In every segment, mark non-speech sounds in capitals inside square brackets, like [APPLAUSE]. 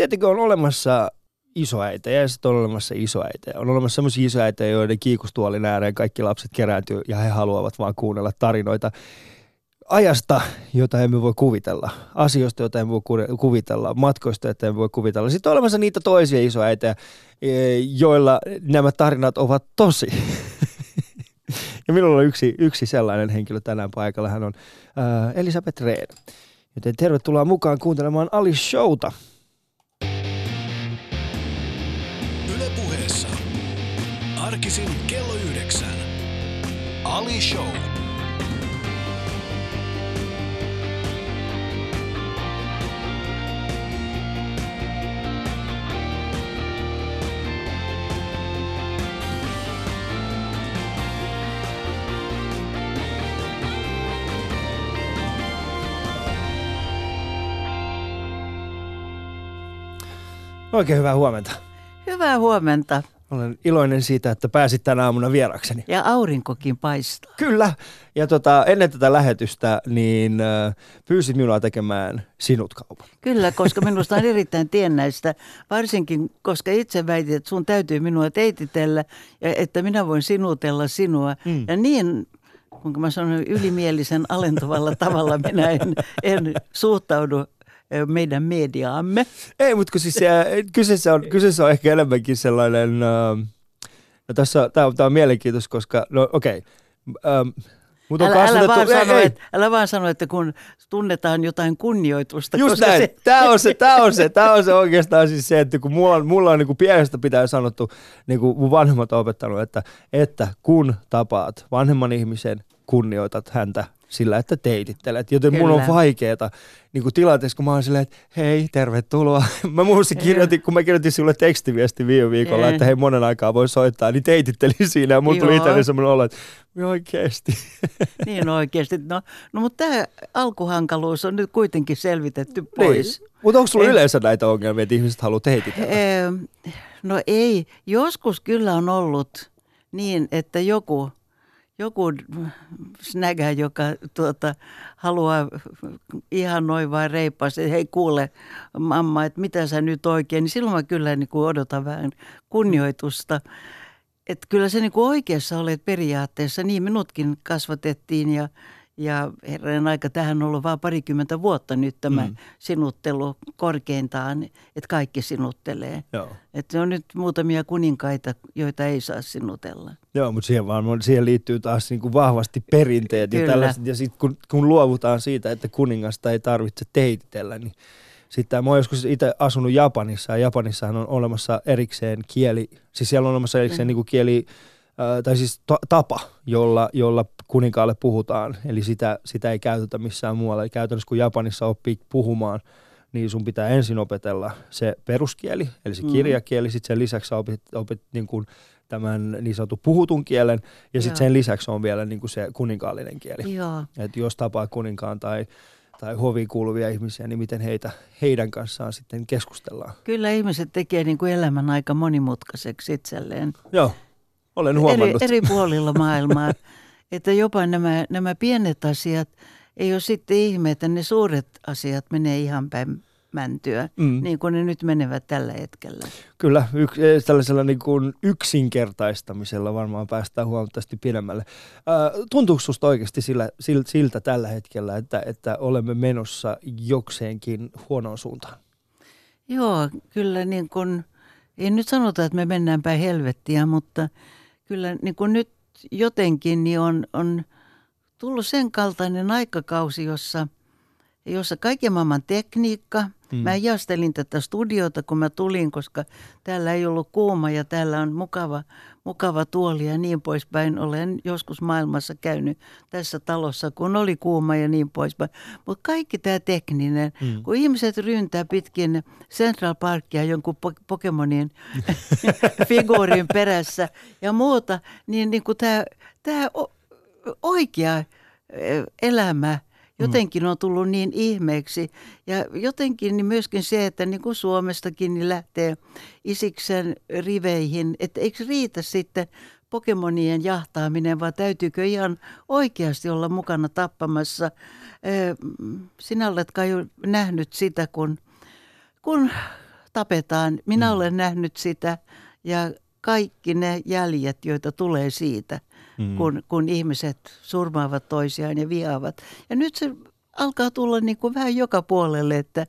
tietenkin on olemassa isoäitä ja sitten on olemassa isoäitä. On olemassa sellaisia isoäitä, joiden kiikustuolin ääreen kaikki lapset kerääntyy ja he haluavat vaan kuunnella tarinoita ajasta, jota emme voi kuvitella, asioista, joita emme voi kuvitella, matkoista, joita emme voi kuvitella. Sitten on olemassa niitä toisia isoäitä, e, joilla nämä tarinat ovat tosi. [LAUGHS] ja minulla on yksi, yksi sellainen henkilö tänään paikalla. Hän on äh, Elisabeth Rehn. Joten tervetuloa mukaan kuuntelemaan Ali Showta. Arkisin kello yhdeksän. Ali Show. Oikein hyvää huomenta. Hyvää huomenta. Olen iloinen siitä, että pääsit tänä aamuna vierakseni. Ja aurinkokin paistaa. Kyllä. Ja tota, ennen tätä lähetystä niin äh, pyysit minua tekemään sinut kaupan. Kyllä, koska minusta on erittäin tiennäistä, varsinkin koska itse väitit, että sun täytyy minua teititellä ja että minä voin sinutella sinua. Mm. Ja niin kun mä sanon ylimielisen alentuvalla tavalla, minä en, en suhtaudu meidän mediaamme. Ei, mutta kun siis kyseessä, on, kyseessä on ehkä enemmänkin sellainen, no tässä, tämä on, tämä on mielenkiintoista, koska, no okei, okay, Mut älä, älä, vaan ei, sano, ei. Että, älä vaan sano, että kun tunnetaan jotain kunnioitusta. Just koska näin. Se... Tämä, on se, tämä, on se, tämä on se oikeastaan siis se, että kun mulla on, mulla on niin kuin pienestä pitää sanottu, niin kuin mun vanhemmat on opettanut, että, että kun tapaat vanhemman ihmisen, kunnioitat häntä sillä, että teitittelet. Joten Kyllä. mun on vaikeeta niin kuin tilanteessa, kun mä oon silleen, että hei, tervetuloa. [LAUGHS] mä muistin kirjoitin, kun mä kirjoitin sulle tekstiviesti viime viikolla, että hei, monen aikaa voi soittaa, niin teitittelin siinä ja mun tuli itselleni semmoinen olo, että oikeasti. [LAUGHS] niin oikeasti. No, no mutta tämä alkuhankaluus on nyt kuitenkin selvitetty niin. pois. Niin. Mutta onko sulla en... yleensä näitä ongelmia, että ihmiset haluaa teititellä? no ei. Joskus kyllä on ollut niin, että joku joku snägä, joka tuota, haluaa ihan noin vain reippaasti, hei kuule mamma, että mitä sä nyt oikein, niin silloin mä kyllä niin kuin odotan vähän kunnioitusta. Että kyllä se niin kuin oikeassa olet periaatteessa, niin minutkin kasvatettiin ja ja herran aika, tähän on ollut vain parikymmentä vuotta nyt tämä mm. sinuttelu korkeintaan, että kaikki sinuttelee. Joo. Että on nyt muutamia kuninkaita, joita ei saa sinutella. Joo, mutta siihen, vaan, siihen liittyy taas niin kuin vahvasti perinteet Kyllä. ja tällaiset. Ja sitten kun, kun luovutaan siitä, että kuningasta ei tarvitse teititellä, niin sitten mä oon joskus itse asunut Japanissa ja Japanissahan on olemassa erikseen kieli, siis siellä on olemassa erikseen mm. niin kuin kieli tai siis tapa, jolla, jolla kuninkaalle puhutaan. Eli sitä, sitä ei käytetä missään muualla. Eli käytännössä kun Japanissa oppii puhumaan, niin sun pitää ensin opetella se peruskieli, eli se mm. kirjakieli. Mm. Sitten sen lisäksi opit, opit niin kuin tämän niin sanotun puhutun kielen, ja sitten sen lisäksi on vielä niin kuin se kuninkaallinen kieli. Että jos tapaa kuninkaan tai tai hoviin kuuluvia ihmisiä, niin miten heitä, heidän kanssaan sitten keskustellaan. Kyllä ihmiset tekee niin kuin elämän aika monimutkaiseksi itselleen. Joo. Olen huomannut. Eri, eri puolilla maailmaa. [LAUGHS] että jopa nämä, nämä pienet asiat, ei ole sitten ihme, että ne suuret asiat menee ihan päin mäntyä, mm. niin kuin ne nyt menevät tällä hetkellä. Kyllä, yks, eh, tällaisella niin kuin yksinkertaistamisella varmaan päästään huomattavasti pidemmälle. Äh, tuntuuko sinusta oikeasti sillä, siltä tällä hetkellä, että, että olemme menossa jokseenkin huonoon suuntaan? Joo, kyllä niin kuin, ei nyt sanota, että me mennään päin helvettiä, mutta – kyllä niin kuin nyt jotenkin niin on, on tullut sen kaltainen aikakausi, jossa, jossa kaiken maailman tekniikka, mm. mä jastelin tätä studiota, kun mä tulin, koska täällä ei ollut kuuma ja täällä on mukava, mukava tuoli ja niin poispäin. Olen joskus maailmassa käynyt tässä talossa, kun oli kuuma ja niin poispäin. Mutta kaikki tämä tekninen, mm. kun ihmiset ryntää pitkin Central Parkia jonkun Pokemonin [LAUGHS] figuurin perässä ja muuta, niin, niin tämä, tämä oikea elämä – jotenkin on tullut niin ihmeeksi. Ja jotenkin niin myöskin se, että niin kuin Suomestakin niin lähtee Isiksen riveihin, että eikö riitä sitten Pokemonien jahtaaminen, vai täytyykö ihan oikeasti olla mukana tappamassa? Sinä olet kai jo nähnyt sitä, kun, kun tapetaan. Minä mm. olen nähnyt sitä ja kaikki ne jäljet, joita tulee siitä, mm. kun, kun ihmiset surmaavat toisiaan ja viaavat. Ja nyt se alkaa tulla niin kuin vähän joka puolelle, että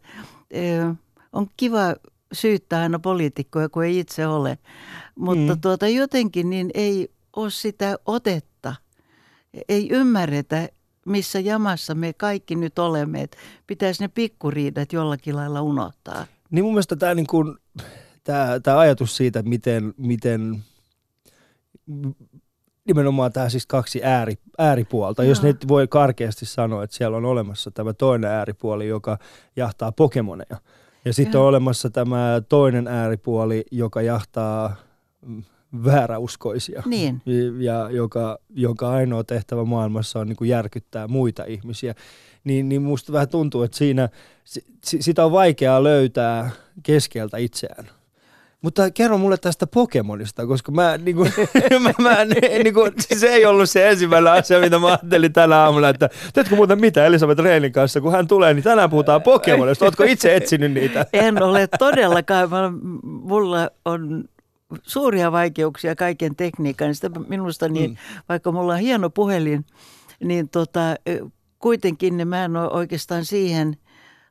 ö, on kiva syyttää aina poliitikkoja, kun ei itse ole. Mutta mm. tuota, jotenkin niin ei ole sitä otetta. Ei ymmärretä, missä jamassa me kaikki nyt olemme. Että pitäisi ne pikkuriidat jollakin lailla unohtaa. Niin mun mielestä tämä, niin kuin, tämä, tämä ajatus siitä, miten, miten nimenomaan tämä siis kaksi ääri, ääripuolta. Joo. Jos nyt voi karkeasti sanoa, että siellä on olemassa tämä toinen ääripuoli, joka jahtaa pokemoneja. Ja sitten on olemassa tämä toinen ääripuoli, joka jahtaa mm, vääräuskoisia. Niin. Ja joka, joka ainoa tehtävä maailmassa on niin kuin järkyttää muita ihmisiä. Niin, niin musta vähän tuntuu, että siinä sitä on vaikeaa löytää keskeltä itseään. Mutta kerro mulle tästä Pokemonista, koska mä, niinku, [LAUGHS] [LAUGHS] mä, mä niinku, se ei ollut se ensimmäinen asia, mitä mä ajattelin tänä aamulla, että teetkö muuten mitä Elisabeth Reinin kanssa, kun hän tulee, niin tänään puhutaan Pokemonista. Ootko itse etsinyt niitä? [LAUGHS] En ole todellakaan. Mulla on suuria vaikeuksia kaiken tekniikan. Sitä minusta, niin, mm. vaikka mulla on hieno puhelin, niin tota, kuitenkin niin mä en ole oikeastaan siihen –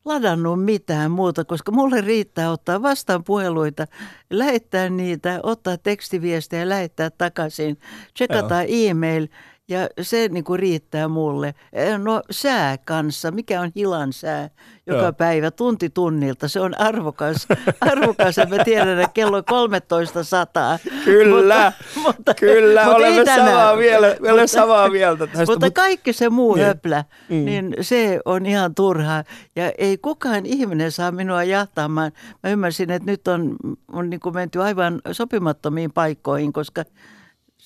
ladannut mitään muuta, koska mulle riittää ottaa vastaan puheluita, lähettää niitä, ottaa tekstiviestejä ja lähettää takaisin, checkata e-mail ja se niin kuin riittää mulle. No sää kanssa, mikä on hilan sää joka Joo. päivä, tunti tunnilta. Se on arvokas, [LAUGHS] arvokas ja mä tiedän, että kello on 13 sataa. Kyllä, mutta, mutta, kyllä, mutta olemme samaa, vielä, olemme samaa mieltä tästä. Mutta, mutta kaikki se muu niin. höplä, mm. niin se on ihan turhaa. Ja ei kukaan ihminen saa minua jahtaamaan. Mä ymmärsin, että nyt on, on niin kuin menty aivan sopimattomiin paikkoihin, koska –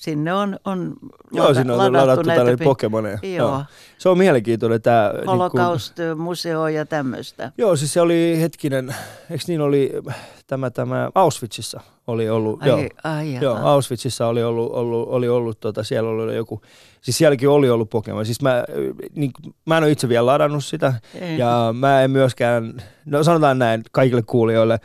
sinne on, on Joo, sinne on ladattu, ladattu tällainen Pokemoneja. Joo. Joo. Se on mielenkiintoinen tämä... Holocaust-museo ja tämmöistä. Joo, siis se oli hetkinen, eikö niin oli tämä, tämä Auschwitzissa oli ollut, ai, joo, ai, joo, Auschwitzissa oli ollut, ollut, oli ollut tota, siellä oli joku, siis sielläkin oli ollut Pokemon. Siis mä, niin, mä en ole itse vielä ladannut sitä Ei. ja mä en myöskään, no sanotaan näin kaikille kuulijoille,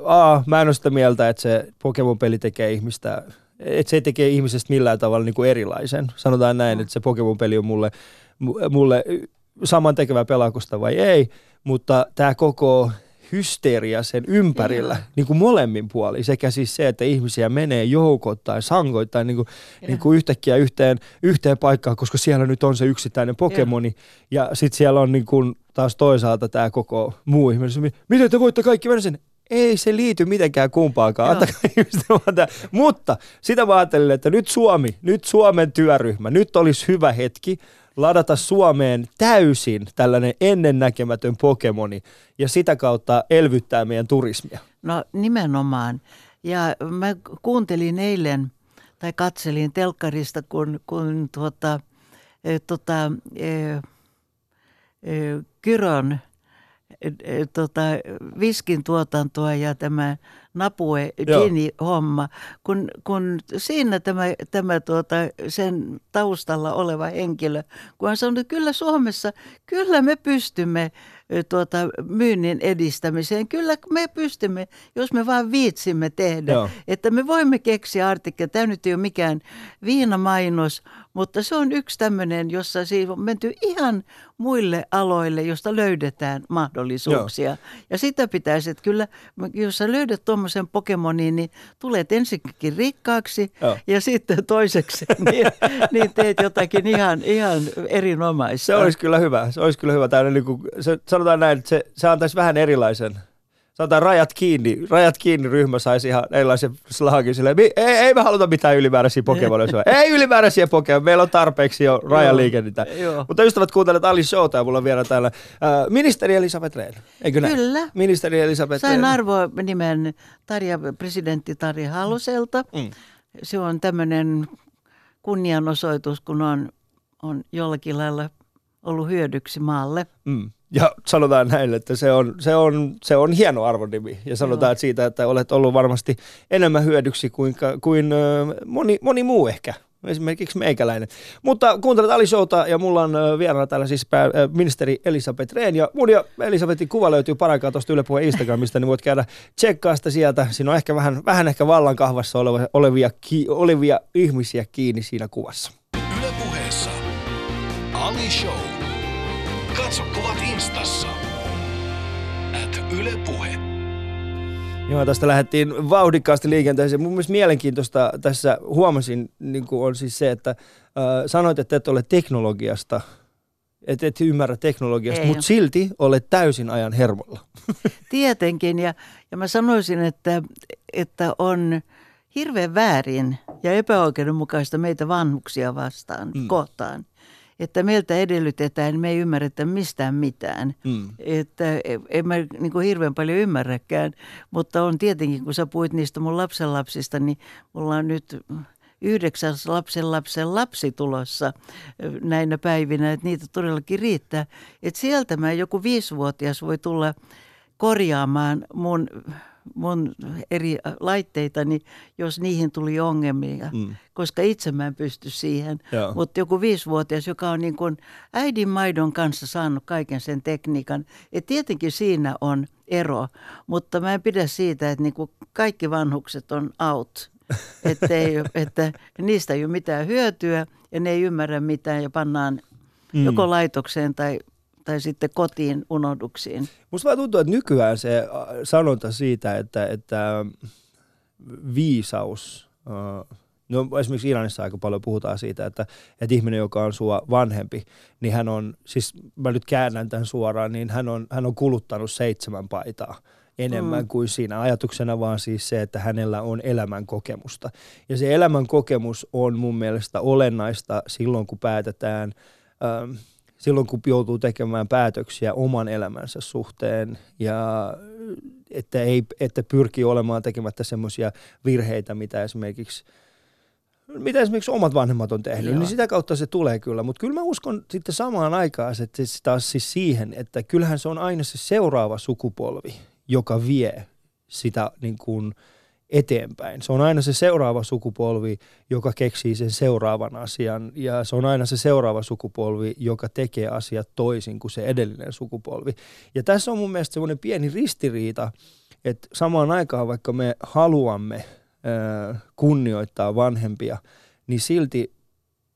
uh, A, mä en ole sitä mieltä, että se Pokemon-peli tekee ihmistä että se tekee ihmisestä millään tavalla niin kuin erilaisen. Sanotaan näin, mm. että se Pokemon-peli on mulle, mulle saman tekevä pelaakosta vai ei, mutta tämä koko hysteria sen ympärillä, yeah. niin kuin molemmin puoli, sekä siis se, että ihmisiä menee joukottain, sangoittain niin kuin, yeah. niin kuin yhtäkkiä yhteen, yhteen paikkaan, koska siellä nyt on se yksittäinen Pokemoni, yeah. ja sitten siellä on niin kuin taas toisaalta tämä koko muu ihminen, miten te voitte kaikki mennä sen? Ei se liity mitenkään kumpaakaan. [LAUGHS] Mutta sitä mä ajattelin, että nyt Suomi, nyt Suomen työryhmä, nyt olisi hyvä hetki ladata Suomeen täysin tällainen ennennäkemätön Pokemoni ja sitä kautta elvyttää meidän turismia. No nimenomaan. Ja mä kuuntelin eilen tai katselin telkkarista, kun, kun tuota, e, tuota, e, e, Kyron – tota, viskin tuotantoa ja tämä Napue Gini homma, kun, kun siinä tämä, tämä tuota, sen taustalla oleva henkilö, kun hän sanoi, että kyllä Suomessa, kyllä me pystymme tuota, myynnin edistämiseen. Kyllä me pystymme, jos me vaan viitsimme tehdä. Joo. Että me voimme keksiä artikkeleja. Tämä nyt ei ole mikään viinamainos, mutta se on yksi tämmöinen, jossa siis on menty ihan muille aloille, josta löydetään mahdollisuuksia. Joo. Ja sitä pitäisi, että kyllä, jos sä löydät tuommoisen Pokemonin, niin tulet ensinnäkin rikkaaksi Joo. ja sitten toiseksi [LAUGHS] niin, niin teet jotakin ihan, ihan erinomaista. Se olisi kyllä hyvä. Se olisi kyllä hyvä. Tämä, niin kuin, se, sanotaan näin, että se, se antaisi vähän erilaisen sanotaan rajat kiinni, rajat kiinni ryhmä saisi ihan erilaisen slagin silleen, ei, ei me haluta mitään ylimääräisiä Pokemonia. [LAUGHS] ei ylimääräisiä Pokemon, meillä on tarpeeksi jo rajaliikennettä. Mutta ystävät kuuntelevat Ali Showta ja mulla on vielä täällä äh, ministeri Elisabeth Rehn, eikö näin? Kyllä. Ministeri Elisabeth Sain nimen Tarja, presidentti Tarja Haluselta. Mm. Se on tämmöinen kunnianosoitus, kun on, on jollakin lailla ollut hyödyksi maalle. Mm. Ja sanotaan näin, että se on, se on, se on hieno arvonimi. Ja sanotaan että siitä, että olet ollut varmasti enemmän hyödyksi kuin, kuin moni, moni muu ehkä esimerkiksi meikäläinen. Mutta kuuntelet Ali Showta ja mulla on vieraana täällä siis pää, ministeri Elisabeth Rehn ja mun ja Elisabetin kuva löytyy paraikaa tuosta Yle Puheen Instagramista, niin voit käydä tsekkaa sitä sieltä. Siinä on ehkä vähän, vähän ehkä vallankahvassa olevia, olevia, ki, olevia ihmisiä kiinni siinä kuvassa. Yle Puheessa Ali Show. Katso kuvat instassa. At Yle Puhe. Joo, tästä lähdettiin vauhdikkaasti liikenteeseen. Mun mielestä mielenkiintoista tässä huomasin niin kuin on siis se, että äh, sanoit, että et ole teknologiasta, että et ymmärrä teknologiasta, mutta silti olet täysin ajan hermolla. [LAUGHS] Tietenkin, ja, ja mä sanoisin, että, että on hirveän väärin ja epäoikeudenmukaista meitä vanhuksia vastaan, mm. kohtaan että meiltä edellytetään, me ei ymmärretä mistään mitään. Mm. Että e, en mä niin kuin hirveän paljon ymmärräkään, mutta on tietenkin, kun sä puhuit niistä mun lapsenlapsista, niin mulla on nyt yhdeksäs lapsen lapsen lapsi tulossa näinä päivinä, että niitä todellakin riittää. Että sieltä mä joku viisivuotias voi tulla korjaamaan mun mun eri laitteitani, jos niihin tuli ongelmia, mm. koska itse mä en pysty siihen. Mutta joku viisivuotias, joka on niin kuin äidin maidon kanssa saanut kaiken sen tekniikan, et tietenkin siinä on ero, mutta mä en pidä siitä, että niin kuin kaikki vanhukset on out. [LAUGHS] että, ei, että niistä ei ole mitään hyötyä ja ne ei ymmärrä mitään ja pannaan mm. joko laitokseen tai tai sitten kotiin unohduksiin. Musta vaan tuntuu, että nykyään se äh, sanonta siitä, että, että viisaus, äh, no esimerkiksi Iranissa aika paljon puhutaan siitä, että, että ihminen, joka on sua vanhempi, niin hän on, siis mä nyt käännän tämän suoraan, niin hän on, hän on kuluttanut seitsemän paitaa enemmän mm. kuin siinä ajatuksena, vaan siis se, että hänellä on elämän kokemusta. Ja se elämän kokemus on mun mielestä olennaista silloin, kun päätetään ähm, silloin, kun joutuu tekemään päätöksiä oman elämänsä suhteen ja että, ei, että pyrkii olemaan tekemättä semmoisia virheitä, mitä esimerkiksi mitä esimerkiksi omat vanhemmat on tehnyt, Joo. niin sitä kautta se tulee kyllä. Mutta kyllä mä uskon sitten samaan aikaan että taas siis siihen, että kyllähän se on aina se seuraava sukupolvi, joka vie sitä niin kuin, eteenpäin. Se on aina se seuraava sukupolvi, joka keksii sen seuraavan asian ja se on aina se seuraava sukupolvi, joka tekee asiat toisin kuin se edellinen sukupolvi. Ja tässä on mun mielestä semmoinen pieni ristiriita, että samaan aikaan vaikka me haluamme kunnioittaa vanhempia, niin silti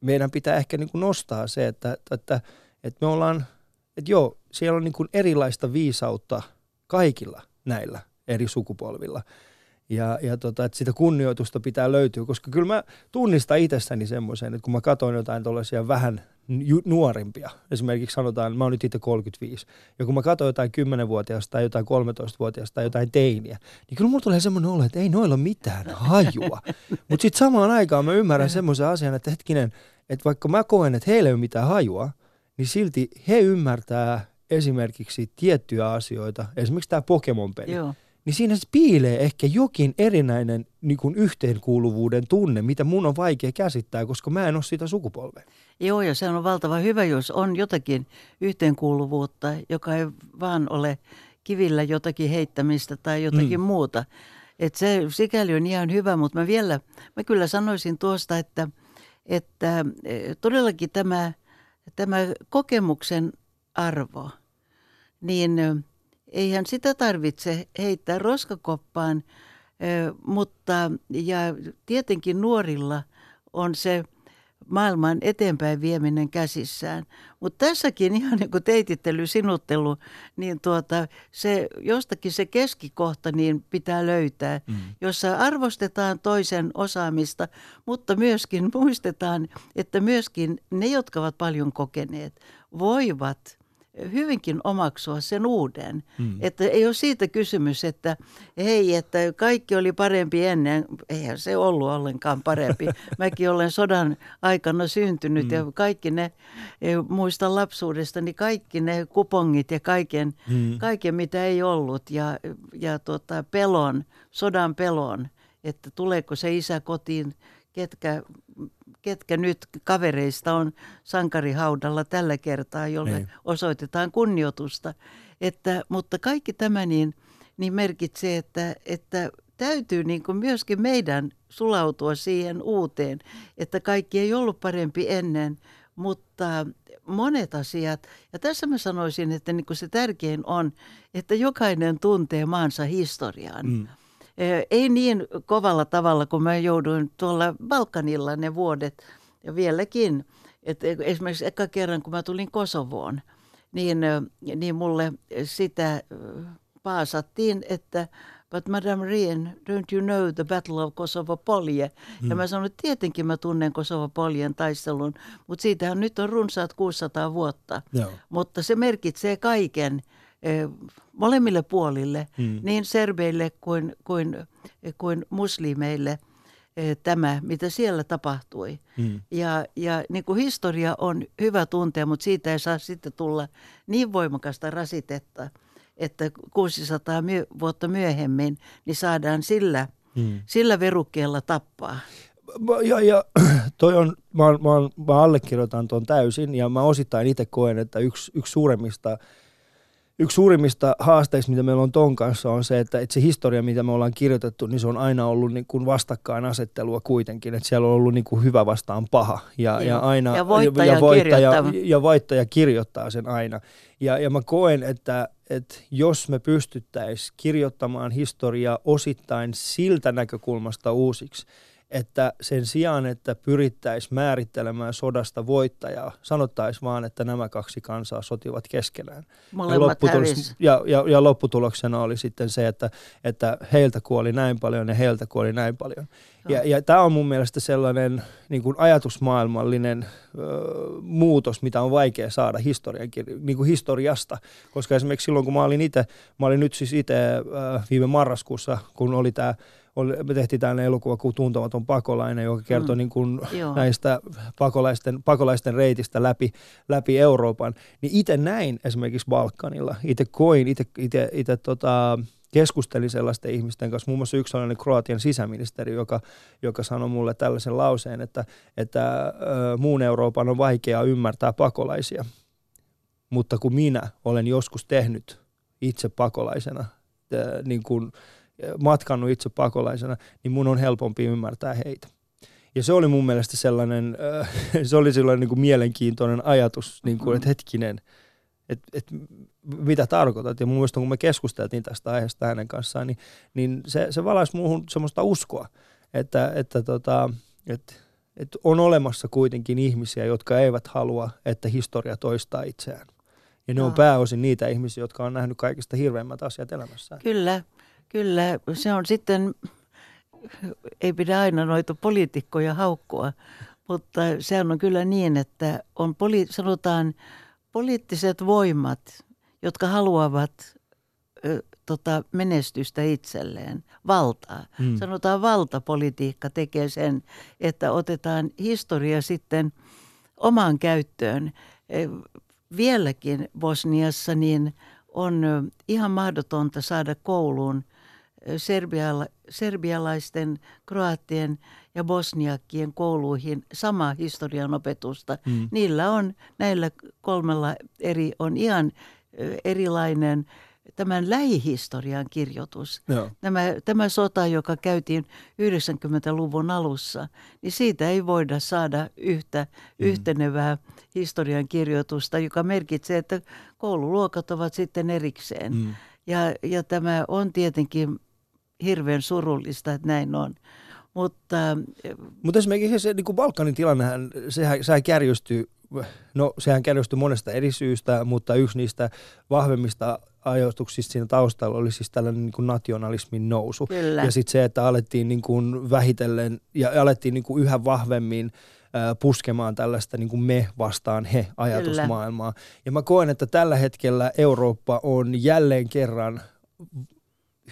meidän pitää ehkä niin kuin nostaa se, että, että, että me ollaan, että joo, siellä on niin kuin erilaista viisautta kaikilla näillä eri sukupolvilla – ja, ja tota, että sitä kunnioitusta pitää löytyä, koska kyllä mä tunnistan itsessäni semmoisen, että kun mä katson jotain tuollaisia vähän nuorimpia, esimerkiksi sanotaan, mä oon nyt itse 35, ja kun mä katson jotain 10-vuotiaasta tai jotain 13-vuotiaasta tai jotain teiniä, niin kyllä mulla tulee semmoinen olo, että ei noilla ole mitään hajua. [LAUGHS] Mutta sitten samaan aikaan mä ymmärrän semmoisen asian, että hetkinen, että vaikka mä koen, että heillä ei ole mitään hajua, niin silti he ymmärtää esimerkiksi tiettyjä asioita, esimerkiksi tämä Pokemon-peli. Joo niin siinä piilee ehkä jokin erinäinen niin kuin yhteenkuuluvuuden tunne, mitä mun on vaikea käsittää, koska mä en ole sitä sukupolvea. Joo, ja se on valtava hyvä, jos on jotakin yhteenkuuluvuutta, joka ei vaan ole kivillä jotakin heittämistä tai jotakin mm. muuta. Et se sikäli on ihan hyvä, mutta mä vielä, mä kyllä sanoisin tuosta, että, että e, todellakin tämä, tämä kokemuksen arvo, niin – eihän sitä tarvitse heittää roskakoppaan, mutta ja tietenkin nuorilla on se maailman eteenpäin vieminen käsissään. Mutta tässäkin [LAUGHS] ihan niin kuin teitittely, sinuttelu, niin tuota, se, jostakin se keskikohta niin pitää löytää, mm. jossa arvostetaan toisen osaamista, mutta myöskin muistetaan, että myöskin ne, jotka ovat paljon kokeneet, voivat – hyvinkin omaksua sen uuden. Mm. Että ei ole siitä kysymys, että hei, että kaikki oli parempi ennen. Eihän se ollut ollenkaan parempi. [LAUGHS] Mäkin olen sodan aikana syntynyt mm. ja kaikki ne, muista lapsuudesta, niin kaikki ne kupongit ja kaiken, mm. kaiken mitä ei ollut ja, ja tota, pelon, sodan pelon, että tuleeko se isä kotiin ketkä ketkä nyt kavereista on sankarihaudalla tällä kertaa, jolle niin. osoitetaan kunnioitusta. Että, mutta kaikki tämä niin, niin merkitsee, että, että täytyy niin kuin myöskin meidän sulautua siihen uuteen, että kaikki ei ollut parempi ennen, mutta monet asiat, ja tässä mä sanoisin, että niin kuin se tärkein on, että jokainen tuntee maansa historian. Mm. Ei niin kovalla tavalla, kun mä jouduin tuolla Balkanilla ne vuodet, ja vieläkin, että esimerkiksi eka kerran, kun mä tulin Kosovoon, niin, niin mulle sitä paasattiin, että But Madame Rien, don't you know the Battle of Kosovo Polje? Hmm. Ja mä sanoin, että tietenkin mä tunnen Kosovo Poljen taistelun, mutta siitähän nyt on runsaat 600 vuotta. Joo. Mutta se merkitsee kaiken eh, molemmille puolille, hmm. niin serbeille kuin, kuin, kuin muslimeille eh, tämä, mitä siellä tapahtui. Hmm. Ja, ja niin kuin historia on hyvä tuntea, mutta siitä ei saa sitten tulla niin voimakasta rasitetta – että 600 my- vuotta myöhemmin niin saadaan sillä, hmm. sillä verukkeella tappaa. Ja, ja [CLEARS THROAT] toi on, mä, mä, mä allekirjoitan tuon täysin ja mä osittain itse koen, että yksi, yksi suuremmista yksi suurimmista haasteista, mitä meillä on ton kanssa, on se, että, että se historia, mitä me ollaan kirjoitettu, niin se on aina ollut niin kuin vastakkainasettelua kuitenkin. Että siellä on ollut niin kuin hyvä vastaan paha. Ja, ja, aina, ja, voittaja, ja, voittaja, ja voittaja kirjoittaa sen aina. Ja, ja mä koen, että, että jos me pystyttäisiin kirjoittamaan historiaa osittain siltä näkökulmasta uusiksi, että sen sijaan, että pyrittäisiin määrittelemään sodasta voittajaa, sanottaisiin vaan, että nämä kaksi kansaa sotivat keskenään. ja, lopputulos, ja, ja, ja lopputuloksena oli sitten se, että, että heiltä kuoli näin paljon ja heiltä kuoli näin paljon. Ja, ja tämä on mun mielestä sellainen niin kuin ajatusmaailmallinen ö, muutos, mitä on vaikea saada historian, niin kuin historiasta. Koska esimerkiksi silloin, kun mä olin itse, mä olin nyt siis itse viime marraskuussa, kun oli tämä oli, me tehtiin tällainen elokuva kuin Tuntematon pakolainen, joka kertoi mm. niin kuin näistä pakolaisten, pakolaisten reitistä läpi, läpi Euroopan. Niin itse näin esimerkiksi Balkanilla. Itse koin, itse tota, keskustelin sellaisten ihmisten kanssa, muun muassa yksi sellainen Kroatian sisäministeri, joka, joka sanoi mulle tällaisen lauseen, että, että äh, muun Euroopan on vaikea ymmärtää pakolaisia. Mutta kun minä olen joskus tehnyt itse pakolaisena, niin kuin matkannut itse pakolaisena, niin mun on helpompi ymmärtää heitä. Ja se oli mun mielestä sellainen, äh, [LAUGHS] se oli sellainen niin kuin mielenkiintoinen ajatus, niin kuin, että hetkinen, että et, mitä tarkoitat. Ja mun mielestä kun me keskusteltiin tästä aiheesta hänen kanssaan, niin, niin se, se valaisi muuhun semmoista uskoa, että, että, tota, että, että on olemassa kuitenkin ihmisiä, jotka eivät halua, että historia toistaa itseään. Ja ne on pääosin niitä ihmisiä, jotka on nähnyt kaikista hirveimmät asiat elämässään. Kyllä, Kyllä, se on sitten, ei pidä aina noita poliitikkoja haukkua, mutta sehän on kyllä niin, että on poli, sanotaan poliittiset voimat, jotka haluavat ö, tota, menestystä itselleen, valtaa. Mm. Sanotaan valtapolitiikka tekee sen, että otetaan historia sitten omaan käyttöön. E, vieläkin Bosniassa niin on ihan mahdotonta saada kouluun serbiala, serbialaisten, kroatien ja bosniakkien kouluihin sama historian opetusta. Mm. Niillä on, näillä kolmella eri, on ihan erilainen tämän lähihistorian kirjoitus. Joo. Tämä, tämä sota, joka käytiin 90-luvun alussa, niin siitä ei voida saada yhtä mm. yhtenevää historian kirjoitusta, joka merkitsee, että koululuokat ovat sitten erikseen. Mm. Ja, ja tämä on tietenkin hirveän surullista, että näin on. Mutta, Mutta esimerkiksi se niin kuin Balkanin tilannehän, sehän, sehän kärjistyy, no sehän kärjistyy monesta eri syystä, mutta yksi niistä vahvemmista ajoituksista siinä taustalla oli siis tällainen niin kuin nationalismin nousu. Kyllä. Ja sitten se, että alettiin niin kuin vähitellen ja alettiin niin kuin yhä vahvemmin puskemaan tällaista niin kuin me vastaan he ajatusmaailmaa. Kyllä. Ja mä koen, että tällä hetkellä Eurooppa on jälleen kerran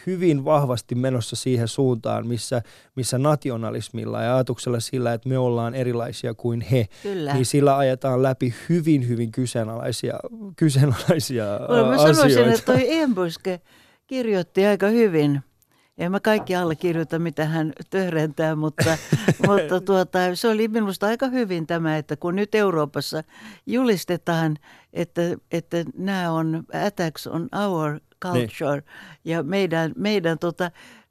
hyvin vahvasti menossa siihen suuntaan, missä, missä nationalismilla ja ajatuksella sillä, että me ollaan erilaisia kuin he, Kyllä. niin sillä ajetaan läpi hyvin, hyvin kyseenalaisia, kyseenalaisia [LAUGHS] Kyllä, mä asioita. sanoisin, että toi Embuske kirjoitti aika hyvin. En mä kaikki allekirjoita, mitä hän töhrentää, mutta, [LAUGHS] mutta tuota, se oli minusta aika hyvin tämä, että kun nyt Euroopassa julistetaan, että, että nämä on attacks on our culture. Niin. Ja meidän, meidän tota,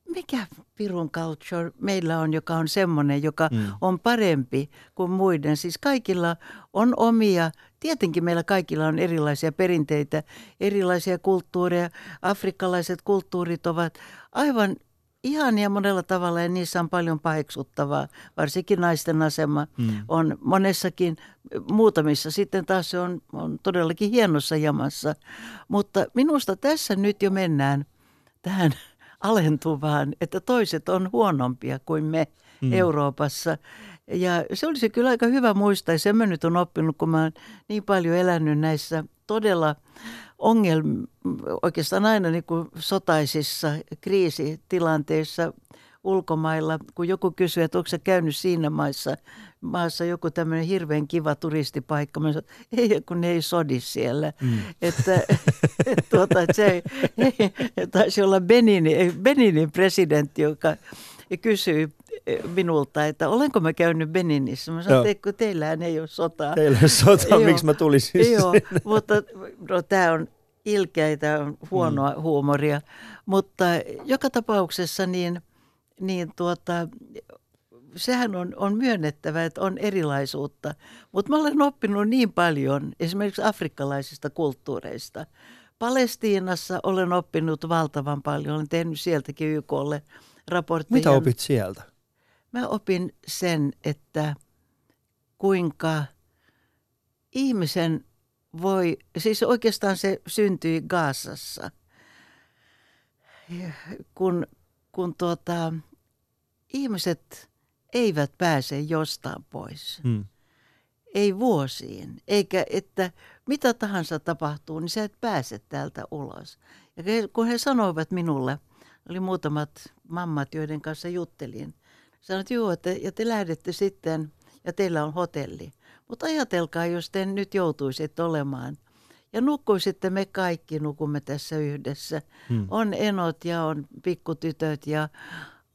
mikä pirun culture meillä on, joka on semmoinen, joka mm. on parempi kuin muiden. Siis kaikilla on omia, tietenkin meillä kaikilla on erilaisia perinteitä, erilaisia kulttuureja. Afrikkalaiset kulttuurit ovat aivan ihania monella tavalla ja niissä on paljon paheksuttavaa. Varsinkin naisten asema mm. on monessakin, muutamissa sitten taas se on, on todellakin hienossa jamassa. Mutta minusta tässä nyt jo mennään tähän [LAUGHS] alentuvaan, että toiset on huonompia kuin me mm. Euroopassa. Ja se olisi kyllä aika hyvä muistaa, ja sen mä nyt on oppinut, kun mä oon niin paljon elänyt näissä todella ongelm, oikeastaan aina niin kuin sotaisissa kriisitilanteissa ulkomailla, kun joku kysyy, että onko se käynyt siinä maissa, maassa joku tämmöinen hirveän kiva turistipaikka. Mä sanoin, ei, kun ne ei sodi siellä. Mm. Että, et, tuota, että se ei, ei, taisi olla Beninin, Beninin presidentti, joka kysyi minulta, että olenko mä käynyt Beninissä. Mä sanoin, että teillähän ei ole sotaa. Teillä ei ole sotaa, miksi mä tulisin Joo, mutta no, tämä on ilkeä, tämä on huonoa mm. huumoria. Mutta joka tapauksessa niin, niin tuota, sehän on, on myönnettävä, että on erilaisuutta. Mutta mä olen oppinut niin paljon esimerkiksi afrikkalaisista kulttuureista. Palestiinassa olen oppinut valtavan paljon. Olen tehnyt sieltäkin YKlle raportteja. Mitä opit sieltä? Mä opin sen, että kuinka ihmisen voi, siis oikeastaan se syntyi Gaasassa, kun, kun tuota, ihmiset eivät pääse jostain pois. Hmm. Ei vuosiin, eikä että mitä tahansa tapahtuu, niin sä et pääse täältä ulos. Ja kun he sanoivat minulle, oli muutamat mammat, joiden kanssa juttelin, sanoivat, että joo, että, ja te lähdette sitten ja teillä on hotelli. Mutta ajatelkaa, jos te nyt joutuisitte olemaan ja nukkuisitte me kaikki, nukumme tässä yhdessä. Hmm. On enot ja on pikkutytöt ja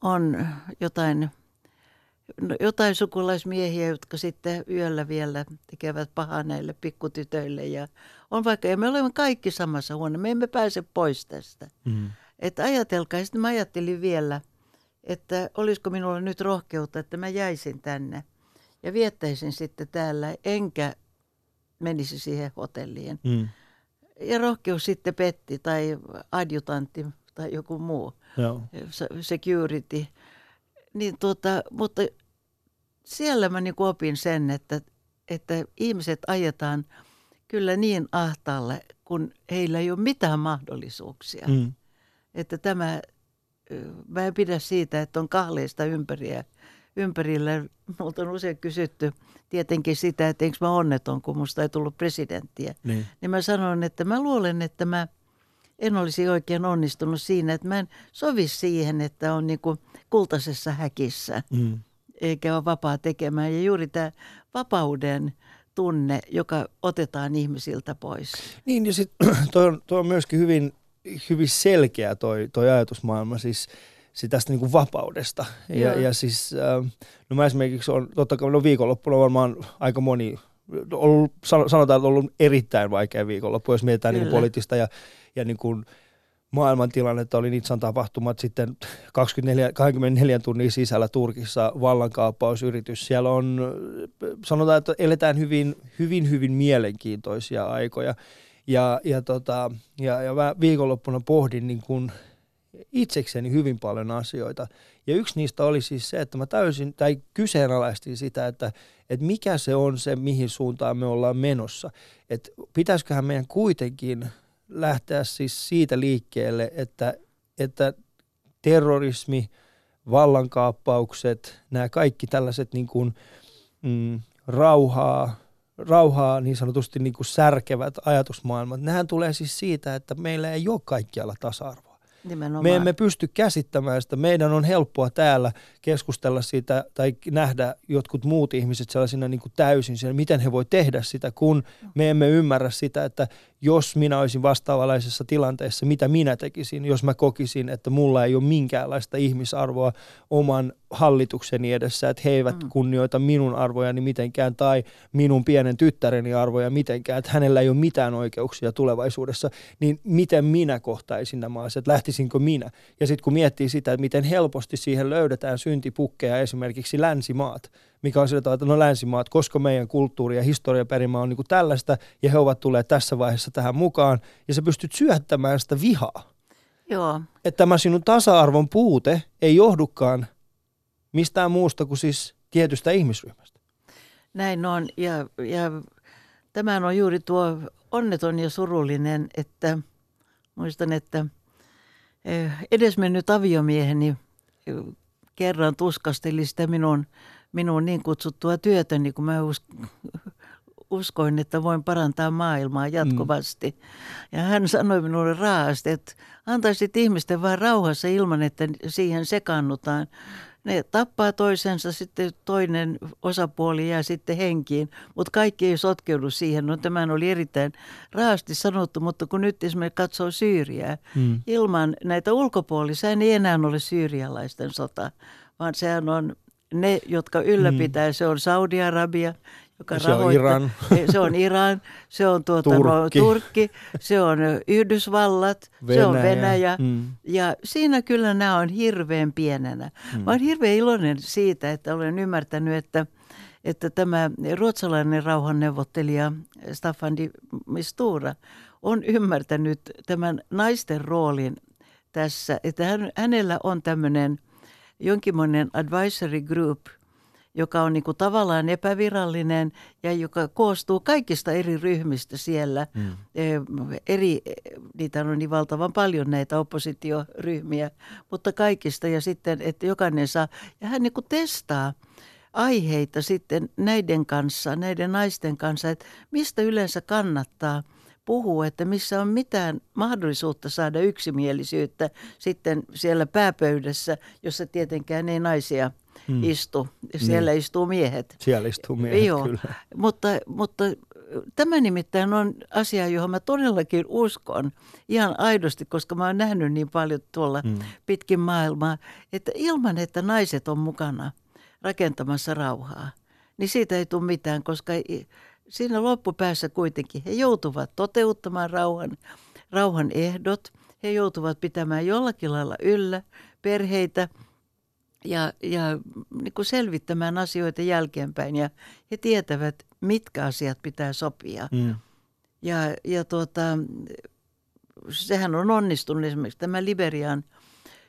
on jotain, no, jotain sukulaismiehiä, jotka sitten yöllä vielä tekevät pahaa näille pikkutytöille. Ja on vaikka, ja me olemme kaikki samassa huoneessa, me emme pääse pois tästä. Hmm. Että ajatelkaa, ja sitten mä ajattelin vielä, että olisiko minulla nyt rohkeutta, että mä jäisin tänne – ja viettäisin sitten täällä, enkä menisi siihen hotelliin. Mm. Ja rohkeus sitten petti tai adjutantti tai joku muu, Joo. security. Niin tuota, mutta siellä mä niin opin sen, että, että ihmiset ajetaan kyllä niin ahtaalle, kun heillä ei ole mitään mahdollisuuksia. Mm. Että tämä, mä en pidä siitä, että on kahleista ympäriä ympärillä. Multa on usein kysytty tietenkin sitä, että eikö mä onneton, kun musta ei tullut presidenttiä. Niin. niin mä sanon, että mä luulen, että mä en olisi oikein onnistunut siinä, että mä en sovi siihen, että on niin kuin kultaisessa häkissä, mm. eikä ole vapaa tekemään. Ja juuri tämä vapauden tunne, joka otetaan ihmisiltä pois. Niin, ja sitten [CLEARS THROAT] toi, toi on myöskin hyvin, hyvin selkeä toi, toi ajatusmaailma. Siis sit tästä niin kuin vapaudesta. Ja, ja siis, äh, no mä esimerkiksi on, totta kai no viikonloppuna varmaan aika moni, ollut, sanotaan, että on ollut erittäin vaikea viikonloppu, jos mietitään niin kuin poliittista ja, ja niin kuin maailman tilannetta, oli Nitsan tapahtumat sitten 24, 24 tunnin sisällä Turkissa vallankaappausyritys. Siellä on, sanotaan, että eletään hyvin, hyvin, hyvin mielenkiintoisia aikoja. Ja, ja, tota, ja, ja mä viikonloppuna pohdin niin kuin itsekseni hyvin paljon asioita. Ja yksi niistä oli siis se, että mä täysin, tai kyseenalaistin sitä, että, että mikä se on se, mihin suuntaan me ollaan menossa. Että pitäisiköhän meidän kuitenkin lähteä siis siitä liikkeelle, että, että terrorismi, vallankaappaukset, nämä kaikki tällaiset niin kuin, mm, rauhaa, rauhaa niin sanotusti niin kuin särkevät ajatusmaailmat, nehän tulee siis siitä, että meillä ei ole kaikkialla tasa-arvoa. Nimenomaan. Me emme pysty käsittämään sitä. Meidän on helppoa täällä keskustella siitä tai nähdä jotkut muut ihmiset sellaisina niin kuin täysin miten he voi tehdä sitä, kun me emme ymmärrä sitä, että jos minä olisin vastaavalaisessa tilanteessa, mitä minä tekisin, jos mä kokisin, että mulla ei ole minkäänlaista ihmisarvoa oman hallitukseni edessä, että he eivät mm. kunnioita minun arvojani mitenkään tai minun pienen tyttäreni arvoja mitenkään, että hänellä ei ole mitään oikeuksia tulevaisuudessa, niin miten minä kohtaisin nämä asiat, lähtisinkö minä? Ja sitten kun miettii sitä, että miten helposti siihen löydetään syntipukkeja esimerkiksi länsimaat, mikä on sillä että no länsimaat, koska meidän kulttuuri ja historiaperimä on niin kuin tällaista ja he ovat tulleet tässä vaiheessa tähän mukaan ja sä pystyt syöttämään sitä vihaa. Joo. Että tämä sinun tasa-arvon puute ei johdukaan mistään muusta kuin siis tietystä ihmisryhmästä. Näin on ja, ja tämä on juuri tuo onneton ja surullinen, että muistan, että eh, edesmennyt aviomieheni eh, kerran tuskasteli sitä minun, minun niin kutsuttua työtäni, kun mä uskoin, että voin parantaa maailmaa jatkuvasti. Mm. Ja hän sanoi minulle raasti, että antaisit ihmisten vain rauhassa ilman, että siihen sekaannutaan. Ne tappaa toisensa, sitten toinen osapuoli jää sitten henkiin, mutta kaikki ei sotkeudu siihen. No tämä oli erittäin raasti sanottu, mutta kun nyt esimerkiksi katsoo Syyriää, mm. ilman näitä ulkopuolisia ei enää ole syyrialaisten sota, vaan sehän on ne, jotka ylläpitää, mm. se on Saudi-Arabia, joka se on Iran. [LAUGHS] Se on Iran, se on tuota, Turkki. No, Turkki, se on Yhdysvallat, Venäjä. se on Venäjä. Mm. Ja siinä kyllä nämä on hirveän pienenä. Mm. Mä olen hirveän iloinen siitä, että olen ymmärtänyt, että, että tämä ruotsalainen rauhanneuvottelija Staffan Di Mistura on ymmärtänyt tämän naisten roolin tässä, että hän, hänellä on tämmöinen jonkinmoinen advisory group – joka on niin kuin tavallaan epävirallinen ja joka koostuu kaikista eri ryhmistä siellä. Mm. Eri, niitä on niin valtavan paljon näitä oppositioryhmiä, mutta kaikista ja sitten, että jokainen saa. Ja hän niin kuin testaa aiheita sitten näiden kanssa, näiden naisten kanssa, että mistä yleensä kannattaa puhua, että missä on mitään mahdollisuutta saada yksimielisyyttä sitten siellä pääpöydässä, jossa tietenkään ei naisia – hmm. istu. Siellä niin. istuu miehet. Siellä istuu miehet, Joo. kyllä. Mutta, mutta tämä nimittäin on asia, johon mä todellakin uskon ihan aidosti, koska mä oon nähnyt niin paljon tuolla hmm. pitkin maailmaa, että ilman, että naiset on mukana rakentamassa rauhaa, niin siitä ei tule mitään, koska siinä loppupäässä kuitenkin he joutuvat toteuttamaan rauhan, rauhan ehdot, he joutuvat pitämään jollakin lailla yllä perheitä – ja, ja niin kuin selvittämään asioita jälkeenpäin ja he tietävät, mitkä asiat pitää sopia. Mm. Ja, ja tuota, sehän on onnistunut esimerkiksi tämä Liberian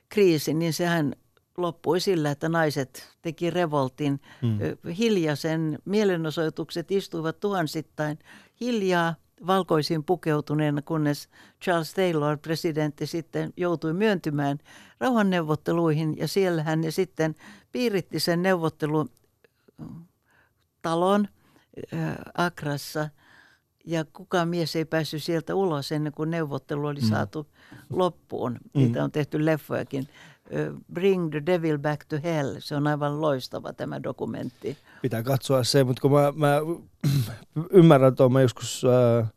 kriisi, niin sehän loppui sillä, että naiset teki revoltin. Mm. Hiljaisen mielenosoitukset istuivat tuhansittain hiljaa – valkoisiin pukeutuneena, kunnes Charles Taylor, presidentti, sitten joutui myöntymään rauhanneuvotteluihin ja siellä hän ne sitten piiritti sen neuvottelutalon äh, Akrassa ja kukaan mies ei päässyt sieltä ulos ennen kuin neuvottelu oli mm. saatu loppuun. Mm. Niitä on tehty leffojakin. Bring the Devil Back to Hell. Se on aivan loistava tämä dokumentti. Pitää katsoa se, mutta kun mä, mä [CLEARS THROAT] ymmärrän tuon, mä joskus... Äh,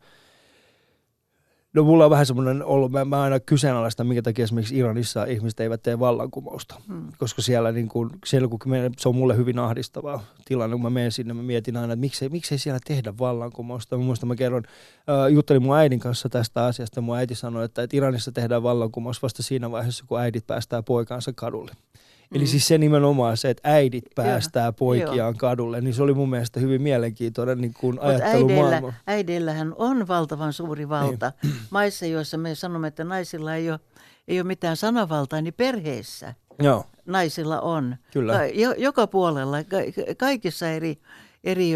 No mulla on vähän semmoinen ollut, mä, mä aina kyseenalaistan, minkä takia esimerkiksi Iranissa ihmiset eivät tee vallankumousta. Hmm. Koska siellä, niin kuin, siellä kun menen, se on mulle hyvin ahdistava tilanne, kun mä menen sinne, mä mietin aina, että miksei, miksei siellä tehdä vallankumousta. Mä muistan, mä kerron, äh, juttelin mun äidin kanssa tästä asiasta, mun äiti sanoi, että, että Iranissa tehdään vallankumous vasta siinä vaiheessa, kun äidit päästää poikaansa kadulle. Eli mm. siis se nimenomaan se, että äidit päästää Joo. poikiaan Joo. kadulle, niin se oli mun mielestä hyvin mielenkiintoinen niin kuin ajattelumaailma. äidillähän on valtavan suuri valta. Niin. [CLEARS THROAT] Maissa, joissa me sanomme, että naisilla ei ole, ei ole mitään sanavaltaa, niin perheessä Joo. naisilla on. Kyllä. Jo, joka puolella, kaikissa eri, eri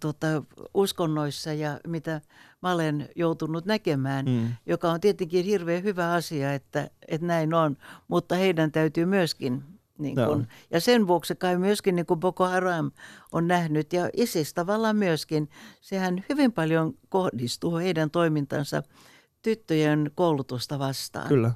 tota, uskonnoissa ja mitä mä olen joutunut näkemään, mm. joka on tietenkin hirveän hyvä asia, että, että näin on, mutta heidän täytyy myöskin niin kun, ja sen vuoksi kai myöskin niin kuin Boko Haram on nähnyt ja ISIS tavallaan myöskin, sehän hyvin paljon kohdistuu heidän toimintansa tyttöjen koulutusta vastaan. Kyllä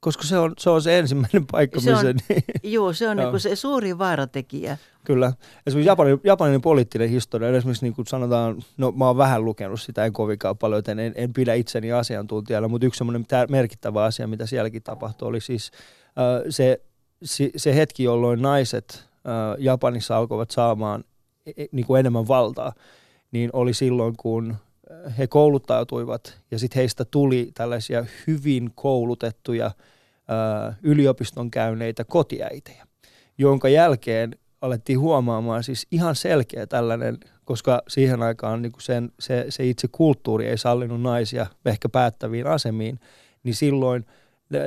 koska se on se, on se ensimmäinen [LAUGHS] paikka, Se missä... on- Niin, Joo, se on [LAUGHS] Joo. niinku se suuri vaaratekijä. kyllä. Esimerkiksi Japanin, Japanin poliittinen historia, esimerkiksi niin kuin sanotaan, no mä oon vähän lukenut sitä, en kovinkaan paljon, joten en, en pidä itseni asiantuntijana, mutta yksi semmoinen merkittävä asia, mitä sielläkin tapahtui, oli siis äh, se, se, hetki, jolloin naiset Japanissa alkoivat saamaan e- e- niin kuin enemmän valtaa, niin oli silloin, kun he kouluttautuivat ja sitten heistä tuli tällaisia hyvin koulutettuja yliopiston käyneitä kotiäitejä, jonka jälkeen alettiin huomaamaan siis ihan selkeä tällainen, koska siihen aikaan niin sen, se, se itse kulttuuri ei sallinut naisia ehkä päättäviin asemiin, niin silloin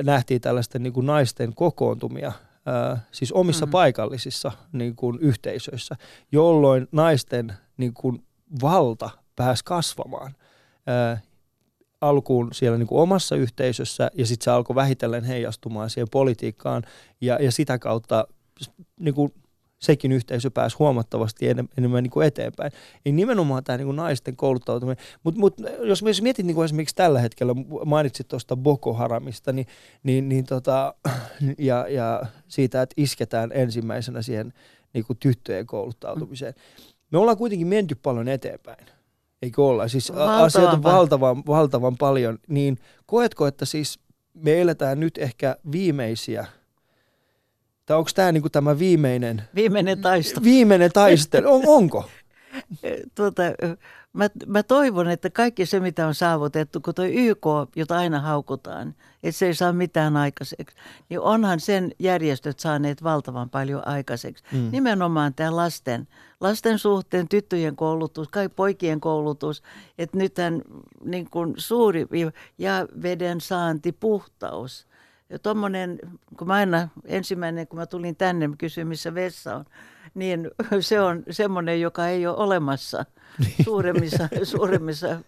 nähtiin tällaisten niin kuin naisten kokoontumia siis omissa Mhm. paikallisissa niin kuin yhteisöissä, jolloin naisten niin kuin valta pääsi kasvamaan. Ää, alkuun siellä niin kuin omassa yhteisössä ja sitten se alkoi vähitellen heijastumaan siihen politiikkaan ja, ja sitä kautta niin kuin sekin yhteisö pääsi huomattavasti enem, enemmän niin kuin eteenpäin. Ei nimenomaan tämä niin kuin naisten kouluttautuminen, mutta mut, jos jos mietit niin kuin esimerkiksi tällä hetkellä, mainitsit tuosta Boko Haramista, niin, niin, niin tota, [CLEARS THROAT] ja, ja siitä, että isketään ensimmäisenä siihen niin kuin tyttöjen kouluttautumiseen. Me ollaan kuitenkin menty paljon eteenpäin. Eikö olla? Siis Valtavan asioita paljon. valtavan, valtavan paljon. Niin koetko, että siis me eletään nyt ehkä viimeisiä, tai onko tämä niinku tämä viimeinen, Viimeinen taisto. viimeinen taistelu? [LAUGHS] On, onko? tuota, mä, mä toivon, että kaikki se, mitä on saavutettu, kun tuo YK, jota aina haukutaan, että se ei saa mitään aikaiseksi, niin onhan sen järjestöt saaneet valtavan paljon aikaiseksi. Mm. Mm. Nimenomaan tämä lasten, lasten suhteen, tyttöjen koulutus, kai poikien koulutus, että nythän niin kuin suuri, ja veden saanti, puhtaus. Ja tommonen, kun mä aina ensimmäinen, kun mä tulin tänne, mä kysyin, missä vessa on, niin [LAUGHS] se on semmoinen, joka ei ole olemassa suuremmissa, [LAUGHS] suuremmissa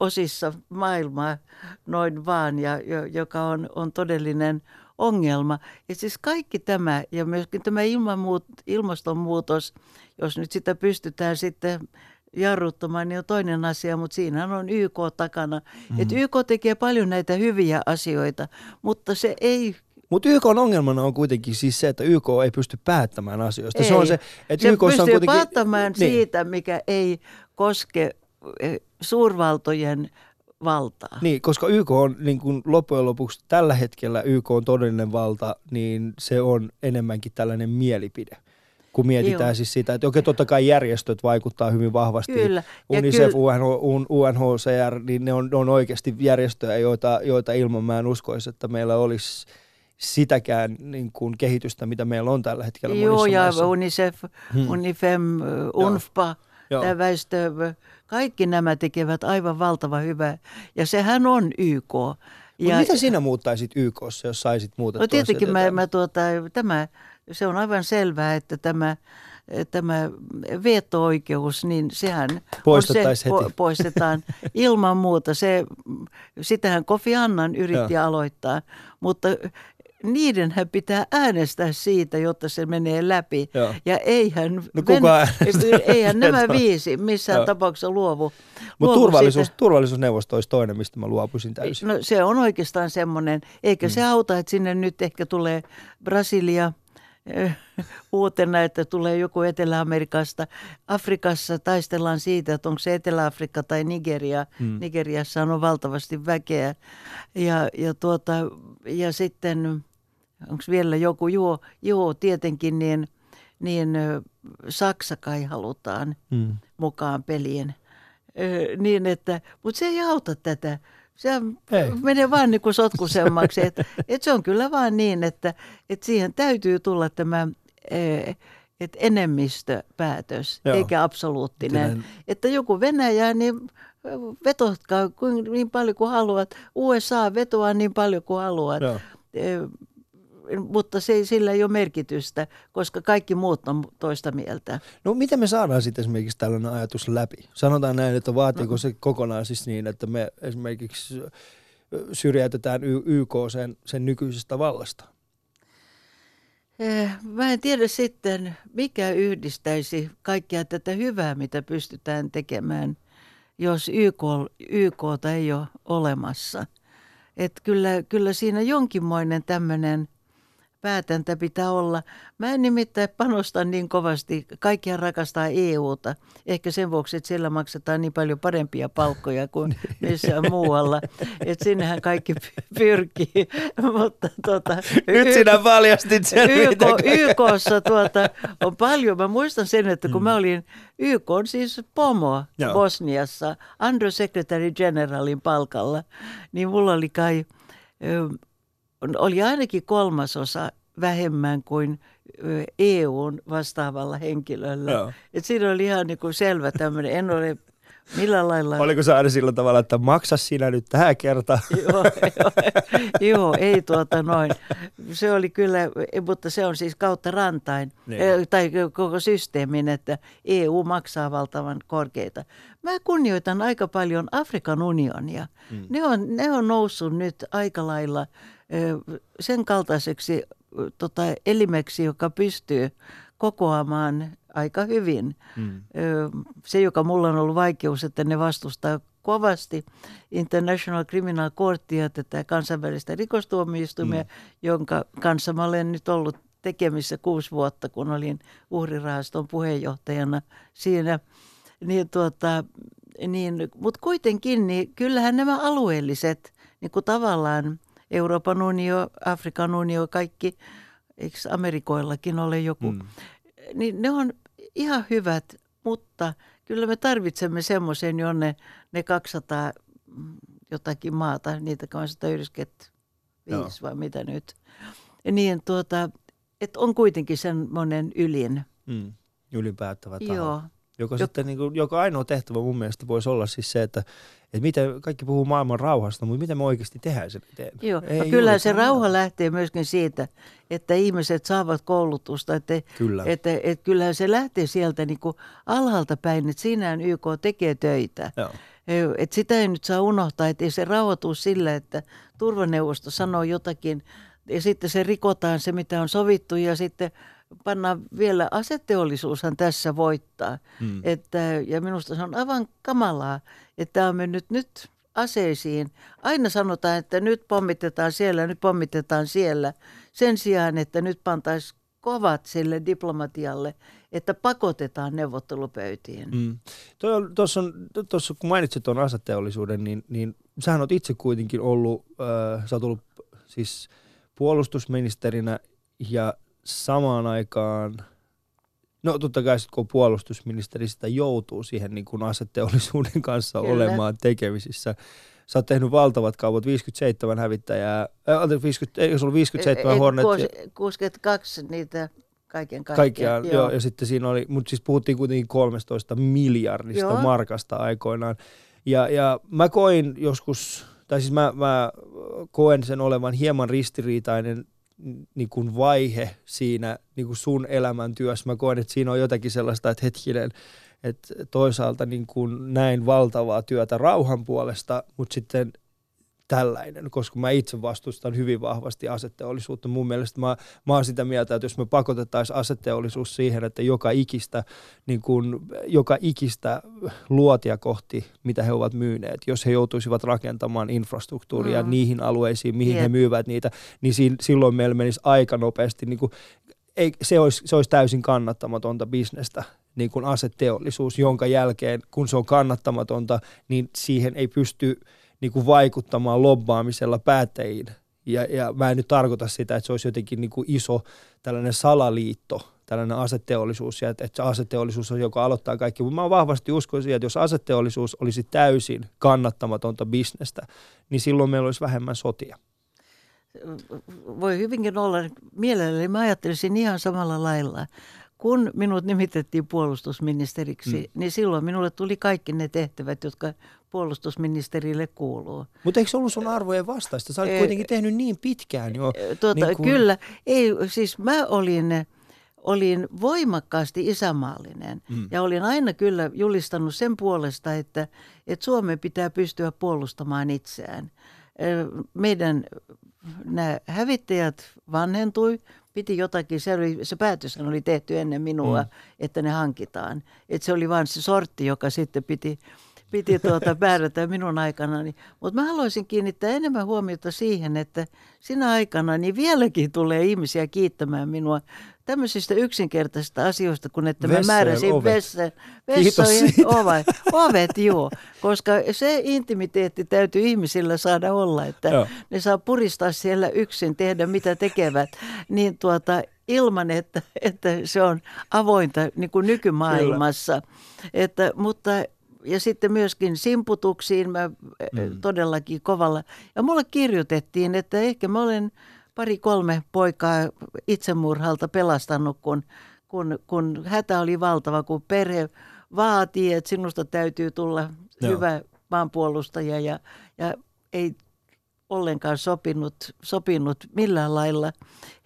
osissa maailmaa noin vaan, ja jo- joka on, on todellinen ongelma. Ja siis kaikki tämä, ja myöskin tämä ilmanmuut, ilmastonmuutos, jos nyt sitä pystytään sitten jarruttamaan, niin on toinen asia, mutta siinä on YK takana. Mm. Että YK tekee paljon näitä hyviä asioita, mutta se ei Mutta YK on ongelmana on kuitenkin siis se, että YK ei pysty päättämään asioista. Se Ei. on se, että se on pystyy kuitenkin... päättämään niin. siitä, mikä ei koske eh, suurvaltojen valtaa. Niin, koska YK on niin kuin loppujen lopuksi tällä hetkellä YK on todellinen valta, niin se on enemmänkin tällainen mielipide. Kun mietitään Joo. siis sitä, että okei, totta kai järjestöt vaikuttaa hyvin vahvasti. Kyllä. Ja UNICEF, kyllä- UNH, UNHCR, niin ne on, ne on oikeasti järjestöjä, joita, joita ilman mä en uskoisi, että meillä olisi sitäkään niin kuin kehitystä, mitä meillä on tällä hetkellä Joo, monissa ja maissa. UNICEF, Hmm. UNIFEM, UNFPA, Joo. tämä väestö, kaikki nämä tekevät aivan valtava hyvää. Ja sehän on YK. Ja, mitä sinä muuttaisit YKssa, jos saisit muutettua no tietenkin mä, mä tuota, tämä, se on aivan selvää, että tämä, tämä veto-oikeus, niin sehän se, heti. poistetaan ilman muuta. Se, sitähän Kofi Annan yritti Joo. aloittaa, mutta niidenhän pitää äänestää siitä, jotta se menee läpi. Joo. Ja eihän, No kuka eihän nämä viisi missään Joo. tapauksessa luovu. Mutta turvallisuus, siitä. turvallisuusneuvosto olisi toinen, mistä mä luopuisin täysin. No se on oikeastaan semmoinen, eikä mm. se auta, että sinne nyt ehkä tulee Brasilia [LAUGHS] uutena, että tulee joku Etelä-Amerikasta. Afrikassa taistellaan siitä, että onko se Etelä-Afrikka tai Nigeria. Mm. Nigeriassa on valtavasti väkeä. Ja, ja, tuota, ja sitten, onko vielä joku, joo, joo tietenkin, niin, niin Saksa kai halutaan Mm. mukaan peliin. Ö, niin että, mutta se ei auta tätä. Se Ei. menee vaan niin kuin sotkusemmaksi. Et, et se on kyllä vaan niin, että et siihen täytyy tulla tämä eh, et enemmistöpäätös, Joo. eikä absoluuttinen. Miten- Että joku Venäjä, niin vetotkaa kuin- niin paljon kuin haluat. USA vetoaa niin paljon kuin haluat. Joo. Mutta se ei, sillä ei ole merkitystä, koska kaikki muut on toista mieltä. No miten me saadaan sitten esimerkiksi tällainen ajatus läpi? Sanotaan näin, että vaatiiko se kokonaan siis niin, että me esimerkiksi syrjäytetään YK sen, sen nykyisestä vallasta? Eh, Mä en tiedä sitten, mikä yhdistäisi kaikkea tätä hyvää, mitä pystytään tekemään, jos YK, YKta ei ole olemassa. että kyllä, kyllä siinä jonkinmoinen tämmöinen – päätäntä pitää olla. Mä en nimittäin panosta niin kovasti. Kaikkia rakastaa EUta. Ehkä sen vuoksi, että siellä maksetaan niin paljon parempia palkkoja kuin [LAUGHS] [LAUGHS] missään muualla. Että sinnehän kaikki pyrkii. [LAUGHS] Mutta tuota, Nyt y- sinä paljastit sen. YK, YKssa tuota, on paljon. Mä muistan sen, että kun mä olin YK on siis pomo Joo. Bosniassa, Undersecretary Generalin palkalla, niin mulla oli kai oli ainakin kolmasosa vähemmän kuin EUn vastaavalla henkilöllä. Joo. Et siinä oli ihan niin kuin selvä tämmöinen, en ole millä lailla... Oliko se aina sillä tavalla, että maksa sinä nyt tähän kertaan? [LAUGHS] joo, joo, joo, ei tuota noin. Se oli kyllä, mutta se on siis kautta rantain, niin. tai koko systeemin, että EU maksaa valtavan korkeita. Mä kunnioitan aika paljon Afrikan unionia. Mm. Ne, on, ne on noussut nyt aika lailla sen kaltaiseksi tota, elimeksi, joka pystyy kokoamaan aika hyvin. Mm. Se, joka mulla on ollut vaikeus, että ne vastustaa kovasti International Criminal Courtia, tätä kansainvälistä rikostuomioistuimia, mm. jonka kanssa mä olen nyt ollut tekemissä kuusi vuotta, kun olin uhrirahaston puheenjohtajana siinä. Niin tuota, niin, Mutta kuitenkin, niin kyllähän nämä alueelliset niin kuin tavallaan Euroopan unio, Afrikan unio, kaikki, eikö Amerikoillakin ole joku, mm. niin ne on ihan hyvät, mutta kyllä me tarvitsemme semmoisen, jonne ne 200 jotakin maata, niitä 295 vai mitä nyt, niin tuota, että on kuitenkin semmoinen ylin. Mm. Ylinpäättävä taho. Joo. Joka, Jok- sitten, niin kuin, joka ainoa tehtävä mun mielestä voisi olla siis se, että että miten kaikki puhuu maailman rauhasta, mutta miten me oikeasti tehdään sen eteen? Joo, Ei no kyllä se rauha lähtee myöskin siitä, että ihmiset saavat koulutusta. Että, Kyllä. Että, että, että kyllähän se lähtee sieltä niin kuin alhaalta päin, että siinähän YK tekee töitä. Joo. Että sitä ei nyt saa unohtaa, että ei se rauhoitu sillä, että turvaneuvosto sanoo jotakin ja sitten se rikotaan se, mitä on sovittu ja sitten pannaan vielä aseteollisuushan tässä voittaa. Hmm. Että, ja minusta se on aivan kamalaa, että on mennyt nyt aseisiin. Aina sanotaan, että nyt pommitetaan siellä, nyt pommitetaan siellä. Sen sijaan, että nyt pantaisiin kovat sille diplomatialle, että pakotetaan neuvottelupöytiin. Mm. Tuossa, tuossa, kun mainitsit tuon aseteollisuuden, niin, niin sähän olet itse kuitenkin ollut, äh, sä oot ollut siis puolustusministerinä ja samaan aikaan, no totta kai sitten kun puolustusministeri sitä joutuu siihen niin kuin aseteollisuuden kanssa Kyllä. olemaan tekemisissä. Sä oot tehnyt valtavat kaupat, 57 hävittäjää, äh, 50, ei se ollut 57 Hornet. 62 niitä kaiken kaikkiaan. Kaikkiaan, joo. joo. ja sitten siinä oli, mutta siis puhuttiin kuitenkin 13 miljardista joo. markasta aikoinaan. Ja, ja mä koin joskus, tai siis mä, mä koen sen olevan hieman ristiriitainen niin kuin vaihe siinä niin kuin sun elämäntyössä. Mä koen, että siinä on jotakin sellaista, että hetkinen, että toisaalta niin kuin näin valtavaa työtä rauhan puolesta, mutta sitten tällainen, koska mä itse vastustan hyvin vahvasti aseteollisuutta. Mun mielestä mä, mä oon sitä mieltä, että jos me pakotettaisiin aseteollisuus siihen, että joka ikistä, niin kun, joka ikistä luotia kohti, mitä he ovat myyneet, jos he joutuisivat rakentamaan infrastruktuuria mm. niihin alueisiin, mihin yeah. he myyvät niitä, niin si, silloin meillä menisi aika nopeasti, niin kun, ei, se, olisi, se olisi täysin kannattamatonta bisnestä niin kuin aseteollisuus, jonka jälkeen, kun se on kannattamatonta, niin siihen ei pysty – niin kuin vaikuttamaan lobbaamisella päättäjiin. Ja, ja mä en nyt tarkoita sitä, että se olisi jotenkin niin kuin iso tällainen salaliitto, tällainen aseteollisuus, ja että, että aseteollisuus on, joka aloittaa kaikki. Mutta mä vahvasti uskon siihen, että jos aseteollisuus olisi täysin kannattamatonta bisnestä, niin silloin meillä olisi vähemmän sotia. Voi hyvinkin olla. Mielelläni mä ajattelisin ihan samalla lailla kun minut nimitettiin puolustusministeriksi, mm. niin silloin minulle tuli kaikki ne tehtävät, jotka puolustusministerille kuuluu. Mutta eikö se ollut sun arvojen vastaista? Sä olet kuitenkin tehnyt niin pitkään jo. Tuota, niin kuin... Kyllä. Ei, siis mä olin, olin voimakkaasti isämaallinen mm. ja olin aina kyllä julistanut sen puolesta, että, että Suomen pitää pystyä puolustamaan itseään. Meidän nämä hävittäjät vanhentui, piti jotakin, se, oli, se päätös oli tehty ennen minua, mm. että ne hankitaan. Et se oli vain se sortti, joka sitten piti piti tuota määrätä minun aikanani. Mutta mä haluaisin kiinnittää enemmän huomiota siihen, että sinä aikana niin vieläkin tulee ihmisiä kiittämään minua tämmöisistä yksinkertaisista asioista, kun että mä määräsin ovet. vessan, vessojen ovet, ovet, joo. Koska se intimiteetti täytyy ihmisillä saada olla, että Joo. ne saa puristaa siellä yksin, tehdä mitä tekevät, niin tuota, ilman, että, että se on avointa niin kuin nykymaailmassa. Että, mutta ja sitten myöskin simputuksiin mä mm. todellakin kovalla. Ja mulle kirjoitettiin, että ehkä mä olen pari-kolme poikaa itsemurhalta pelastanut, kun, kun, kun hätä oli valtava, kun perhe vaatii, että sinusta täytyy tulla Joo. Joo. hyvä maanpuolustaja ja, ja ei ollenkaan sopinut, sopinut millään lailla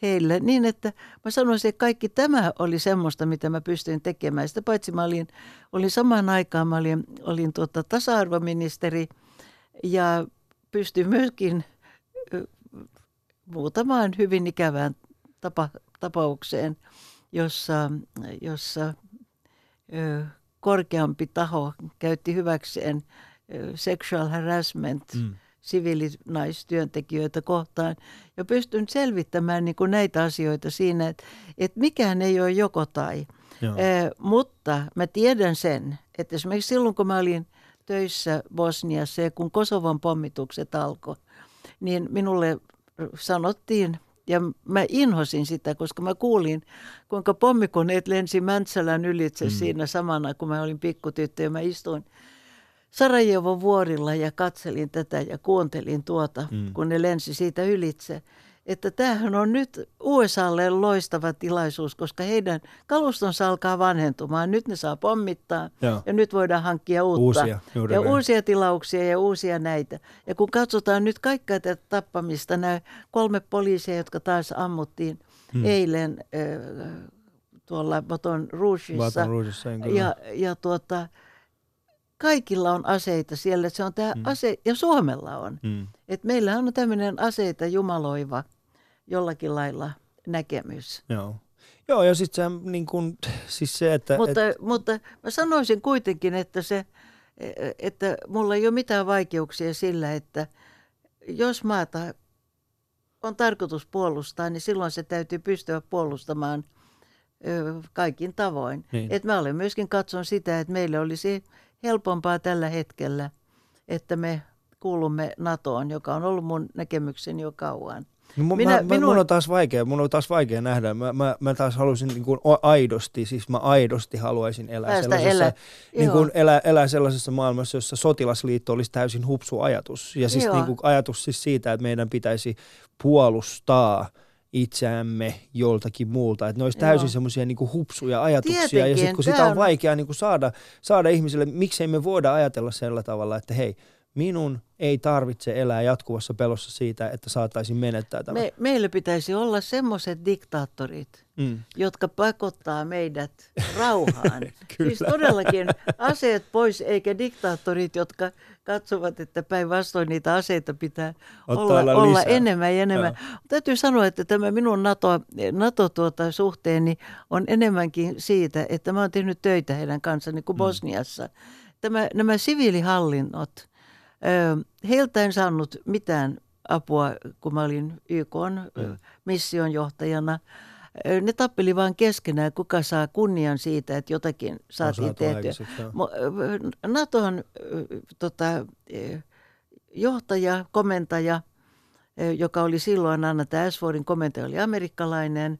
heille. Niin, että mä sanoisin, että kaikki tämä oli semmoista, mitä mä pystyin tekemään. Sitä paitsi mä olin, olin samaan aikaan, mä olin, olin tuota tasa-arvoministeri ja pystyin myöskin muutamaan hyvin ikävään tapa, tapaukseen, jossa, jossa ö, korkeampi taho käytti hyväkseen sexual harassment mm. Siviilinaistyöntekijöitä kohtaan. Ja pystyn selvittämään niin kuin näitä asioita siinä, että, että mikään ei ole joko tai. Joo. Mutta mä tiedän sen, että esimerkiksi silloin kun mä olin töissä Bosniassa ja kun Kosovon pommitukset alkoi, niin minulle sanottiin, ja mä inhosin sitä, koska mä kuulin, kuinka pommikoneet lensi Mäntsälän ylitse mm. siinä samana, kun mä olin pikkutyttö ja mä istuin Sarajevon vuorilla ja katselin tätä ja kuuntelin tuota, mm. kun ne lensi siitä ylitse. Että tämähän on nyt USAlle loistava tilaisuus, koska heidän kalustonsa alkaa vanhentumaan. Nyt ne saa pommittaa Joo. ja nyt voidaan hankkia uutta. Uusia, ja näin. uusia tilauksia ja uusia näitä. Ja kun katsotaan nyt kaikkea tätä tappamista, nämä kolme poliisia, jotka taas ammuttiin hmm. eilen äh, tuolla Baton Rougeissa. Baton Rougeissa, ja, ja tuota, kaikilla on aseita siellä. Se on tämä mm. ase, ja Suomella on. Mm. Et meillä on tämmöinen aseita jumaloiva jollakin lailla näkemys. Joo. Joo, ja sitten se, niin kun, siis se, että... Mutta, et, mutta mä sanoisin kuitenkin, että, se, että mulla ei ole mitään vaikeuksia sillä, että jos maata on tarkoitus puolustaa, niin silloin se täytyy pystyä puolustamaan kaikin tavoin. Niin. Et mä olen myöskin katson sitä, että meille olisi helpompaa tällä hetkellä, että me kuulumme NATOon, joka on ollut mun näkemykseni jo kauan. No, mun, Minä- mä, minun- mun on taas vaikea, mun on taas vaikea nähdä. Mä, mä, mä taas haluaisin niin kuin aidosti, siis mä aidosti haluaisin elää Päästä sellaisessa, elää, niin kuin elää, elää sellaisessa maailmassa, jossa sotilasliitto olisi täysin hupsu ajatus. Ja siis Joo. niin kuin ajatus siis siitä, että meidän pitäisi puolustaa itseämme joltakin muulta. Että ne olisi täysin semmoisia niin hupsuja ajatuksia. ja Tietenkin, sitten kun sitä on vaikea niin kuin saada, saada ihmisille, miksei me voida ajatella sillä tavalla, että hei, minun ei tarvitse elää jatkuvassa pelossa siitä, että saataisiin menettää tämä. Me, meillä pitäisi olla semmoiset diktaattorit, Mm. jotka pakottaa meidät rauhaan. [LAUGHS] Kyllä. siis todellakin aseet pois, eikä diktaattorit, jotka katsovat, että päinvastoin niitä aseita pitää Ottaa olla, olla olla enemmän ja enemmän. Täytyy sanoa, että tämä minun NATO, NATO tuota, suhteeni on enemmänkin siitä, että mä oon tehnyt töitä heidän kanssaan, niin kuin Bosniassa. Tämä, nämä siviilihallinnot, heiltä en saanut mitään apua, kun mä olin YK mission johtajana. Ne tappeli vaan keskenään, kuka saa kunnian siitä, että jotakin saatiin saatu tehtyä. Naton tota, johtaja, komentaja, joka oli silloin Anna Ashfordin komentaja, oli amerikkalainen,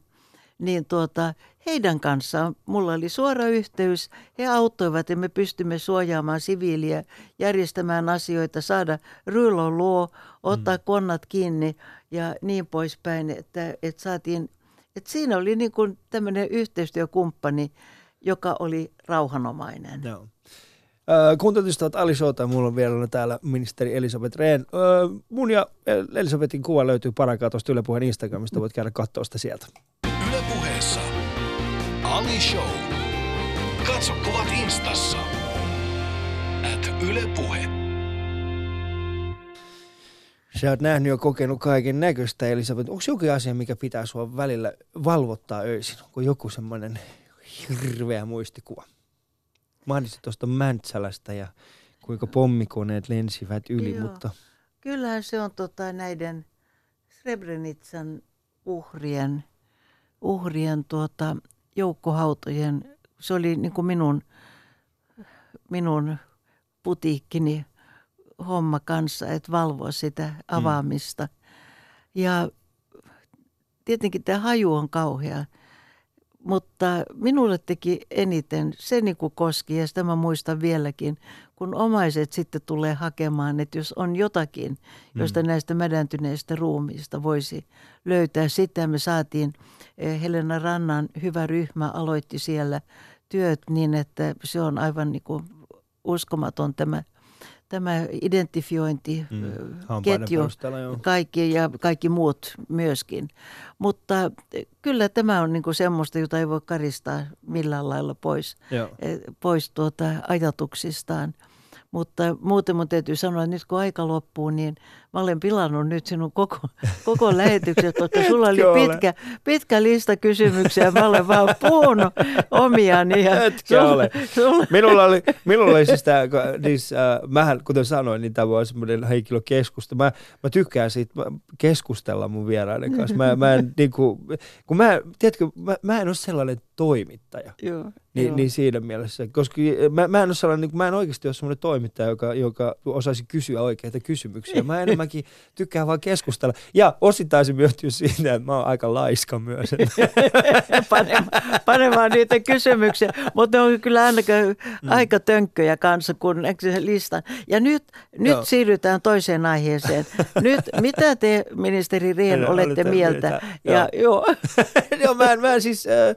niin tuota, heidän kanssaan mulla oli suora yhteys. He auttoivat ja me pystymme suojaamaan siviiliä, järjestämään asioita, saada of law, ottaa konnat kiinni ja niin poispäin, että, että saatiin, että siinä oli niin kuin tämmöinen yhteistyökumppani, joka oli rauhanomainen. Joo. Äh, Kuuntelit sitä Ali Showta, mulla on vielä täällä ministeri Elisabeth Rehn. Äh, mun ja Elisabetin kuva löytyy parakaa tuosta Yle Puheen Instagramista, voit käydä katsoa sitä sieltä. Yle Puheessa. Ali Show. Katso kuvat instassa. At Yle Puhe. Sä oot nähnyt ja kokenut kaiken näköistä, Elisabeth. Onko joku asia, mikä pitää sua välillä valvottaa öisin? Onko joku semmoinen hirveä muistikuva? Mainitsit tuosta Mäntsälästä ja kuinka pommikoneet lensivät yli, Joo. mutta Kyllähän se on tota näiden Srebrenitsan uhrien, uhrien tuota, joukkohautojen, se oli niin kuin minun, minun putiikkini homma kanssa, että valvoa sitä avaamista. Ja tietenkin tämä haju on kauhea, mutta minulle teki eniten se niin kuin koski, ja sitä mä muistan vieläkin, kun omaiset sitten tulee hakemaan, että jos on jotakin, josta mm. näistä mädäntyneistä ruumiista voisi löytää. Sitä me saatiin, eh, Helena Rannan hyvä ryhmä aloitti siellä työt niin, että se on aivan niin kuin uskomaton tämä, tämä identifiointi, mm, kaikki ja kaikki muut myöskin. Mutta kyllä tämä on niin kuin semmoista, jota ei voi karistaa millään lailla pois, Joo. pois tuota ajatuksistaan. Mutta muuten mun täytyy sanoa, että nyt kun aika loppuu, niin mä olen pilannut nyt sinun koko, koko lähetyksen, koska sulla oli pitkä, pitkä lista kysymyksiä. Mä olen vaan puhunut omiani. Ja Etkä ole. sulla, Minulla oli, minulla oli siis tämä, siis, äh, mähän, kuten sanoin, niin tämä on semmoinen henkilökeskusta. Mä, mä tykkään siitä mä- keskustella mun vieraiden kanssa. Mä, mä en, niin kuin, kun mä, tiedätkö, mä, mä en ole sellainen toimittaja. joo, Niin, joo. niin siinä mielessä, koska mä, mä en ole sellainen, niin mä en oikeasti ole sellainen toimittaja, joka, joka osaisi kysyä oikeita kysymyksiä. Mä enemmänkin [LAUGHS] tykkään vaan keskustella. Ja osittain se myötyy siitä, että mä oon aika laiska myös. [LAUGHS] panemaan, panemaan niitä kysymyksiä, mutta ne on kyllä aina, mm. aika tönkköjä kanssa, kun listan. Ja nyt, nyt Joo. siirrytään toiseen aiheeseen. Nyt, mitä te, ministeri Rehn, Joo, olette olette mieltä? mieltä, Ja, joo. [LAUGHS] Joo, mä, en- mä en siis, äh,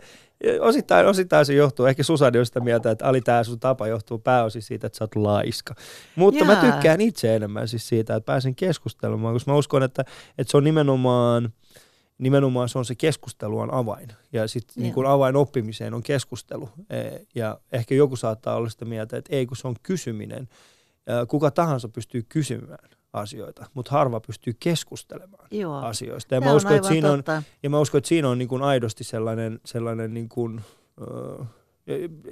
osittain, osittain se johtuu, ehkä Susani on sitä mieltä, että Ali, tää sun tapa johtuu pääosin siitä, että sä oot laiska. Mutta mä Jaa. tykkään itse enemmän siis siitä, että pääsen keskustelemaan, koska mä uskon, että, että se on nimenomaan, nimenomaan se on se keskustelu on avain. Ja sitten niin avain oppimiseen on keskustelu. Eh, Ja ehkä joku saattaa olla sitä mieltä, että ei kun se on kysyminen. Kuka tahansa pystyy kysymään asioita, mutta harva pystyy keskustelemaan Joo. asioista. Ja Tämä mä on uskon, että siinä on, ja mä uskon, että siinä on niin kuin aidosti sellainen, sellainen niin kuin,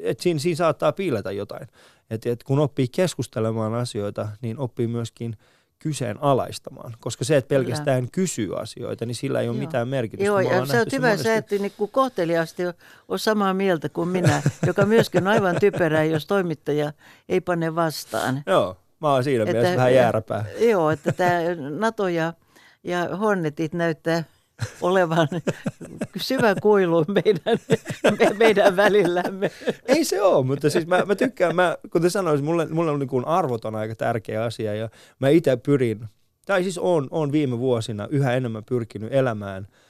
että siinä, siinä saattaa piiletä jotain. Että et kun oppii keskustelemaan asioita, niin oppii myöskin kyseenalaistamaan. Koska se, että pelkästään kysyy asioita, niin sillä ei ole Joo. mitään merkitystä. Joo, ja oot nähty hyvä, monesti. sä et niin kuin kohteliaasti ole samaa mieltä kuin minä, [LAUGHS] joka myöskin on aivan typerää, jos toimittaja ei pane vastaan. Joo, mä oon siinä mielessä vähän jääräpää. Joo, että tämä [LAUGHS] NATO ja, ja Hornetit näyttää olevan [LAUGHS] syvä kuilu meidän, me, [LAUGHS] meidän välillämme. Ei se ole, mutta siis mä, mä tykkään, mä, kuten sanoin, mulle, mulle on niin kuin arvot on aika tärkeä asia ja mä itse pyrin, tai siis on, on viime vuosina yhä enemmän pyrkinyt elämään ää,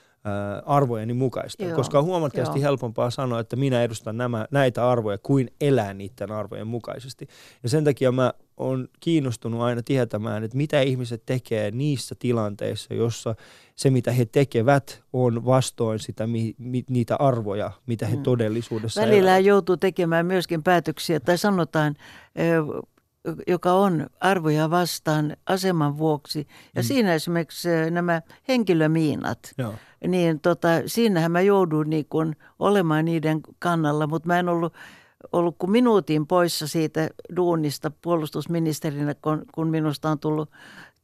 arvojeni mukaista, Joo, koska on huomattavasti joo. helpompaa sanoa, että minä edustan nämä, näitä arvoja kuin elää niiden arvojen mukaisesti. Ja sen takia mä oon kiinnostunut aina tietämään, että mitä ihmiset tekee niissä tilanteissa, jossa se, mitä he tekevät, on vastoin sitä, mi, mi, niitä arvoja, mitä he Mm. todellisuudessa Välillä elävät. joutuu tekemään myöskin päätöksiä, tai sanotaan, ö, joka on arvoja vastaan aseman vuoksi. Ja Mm. siinä esimerkiksi ö, nämä henkilömiinat. Joo. niin tota, siinähän mä joudun niin kun olemaan niiden kannalla, mutta mä en ollut, ollut kuin minuutin poissa siitä duunista puolustusministerinä, kun, kun minusta on tullut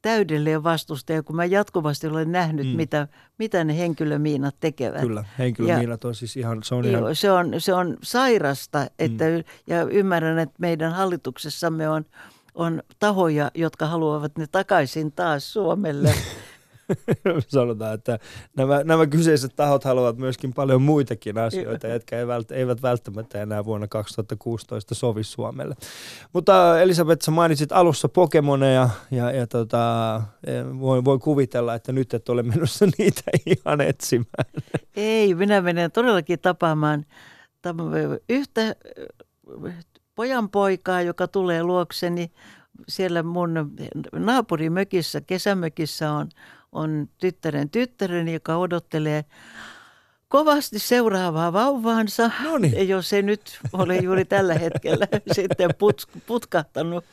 täydellinen vastustaja, kun mä jatkuvasti olen nähnyt, Mm. mitä, mitä ne henkilömiinat tekevät. Kyllä, henkilömiinat on siis ihan, se on ihan, se, on, se on sairasta, että, mm. ja ymmärrän, että meidän hallituksessamme on, on tahoja, jotka haluavat ne takaisin taas Suomelle. [LAUGHS] [LAUGHS] sanotaan, että nämä, nämä kyseiset tahot haluavat myöskin paljon muitakin asioita, jotka eivät välttämättä enää vuonna 2016 sovi Suomelle. Mutta Elisabeth, sä mainitsit alussa Pokemoneja ja, ja tota, voi, voi kuvitella, että nyt et ole menossa [LAUGHS] niitä ihan etsimään. Ei, minä menen todellakin tapaamaan yhtä äh, pojan poikaa, joka tulee luokseni. Siellä mun naapurimökissä, kesämökissä on, on tyttären tyttäreni, joka odottelee kovasti seuraavaa vauvaansa, Noniin. jos ei nyt ole juuri tällä hetkellä [LAUGHS] sitten put, putkahtanut.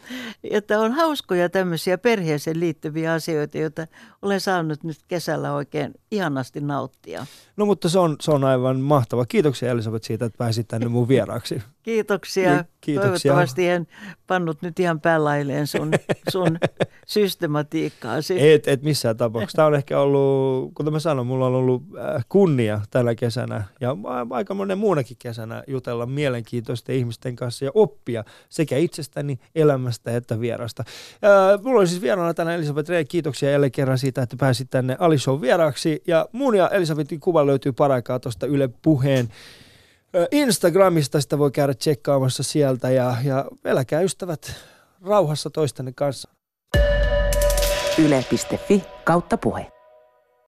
Että on hauskoja tämmöisiä perheeseen liittyviä asioita, joita olen saanut nyt kesällä oikein ihanasti nauttia. No mutta se on, se on aivan mahtava. Kiitoksia Elisabeth siitä, että pääsit tänne mun vieraaksi. Kiitoksia. Niin, kiitoksia. Toivottavasti en pannut nyt ihan päälailleen sun, [LAUGHS] sun systematiikkaasi. Et, et missään tapauksessa. Tämä on ehkä ollut, kuten mä sanoin, mulla on ollut äh, kunnia tällä kesänä ja aika monen muunakin kesänä jutella mielenkiintoisten ihmisten kanssa ja oppia sekä itsestäni, elämästä että vierasta. Äh, mulla oli siis vieraana tänään Elisabeth Rehn. Kiitoksia jälleen kerran siitä, että pääsit tänne Alishow vieraaksi. Ja mun ja Elisabetin kuva löytyy paraikaa tuosta Yle Puheen Instagramista sitä voi käydä tsekkaamassa sieltä ja, ja eläkää ystävät rauhassa toistenne kanssa. Yle.fi kautta puhe.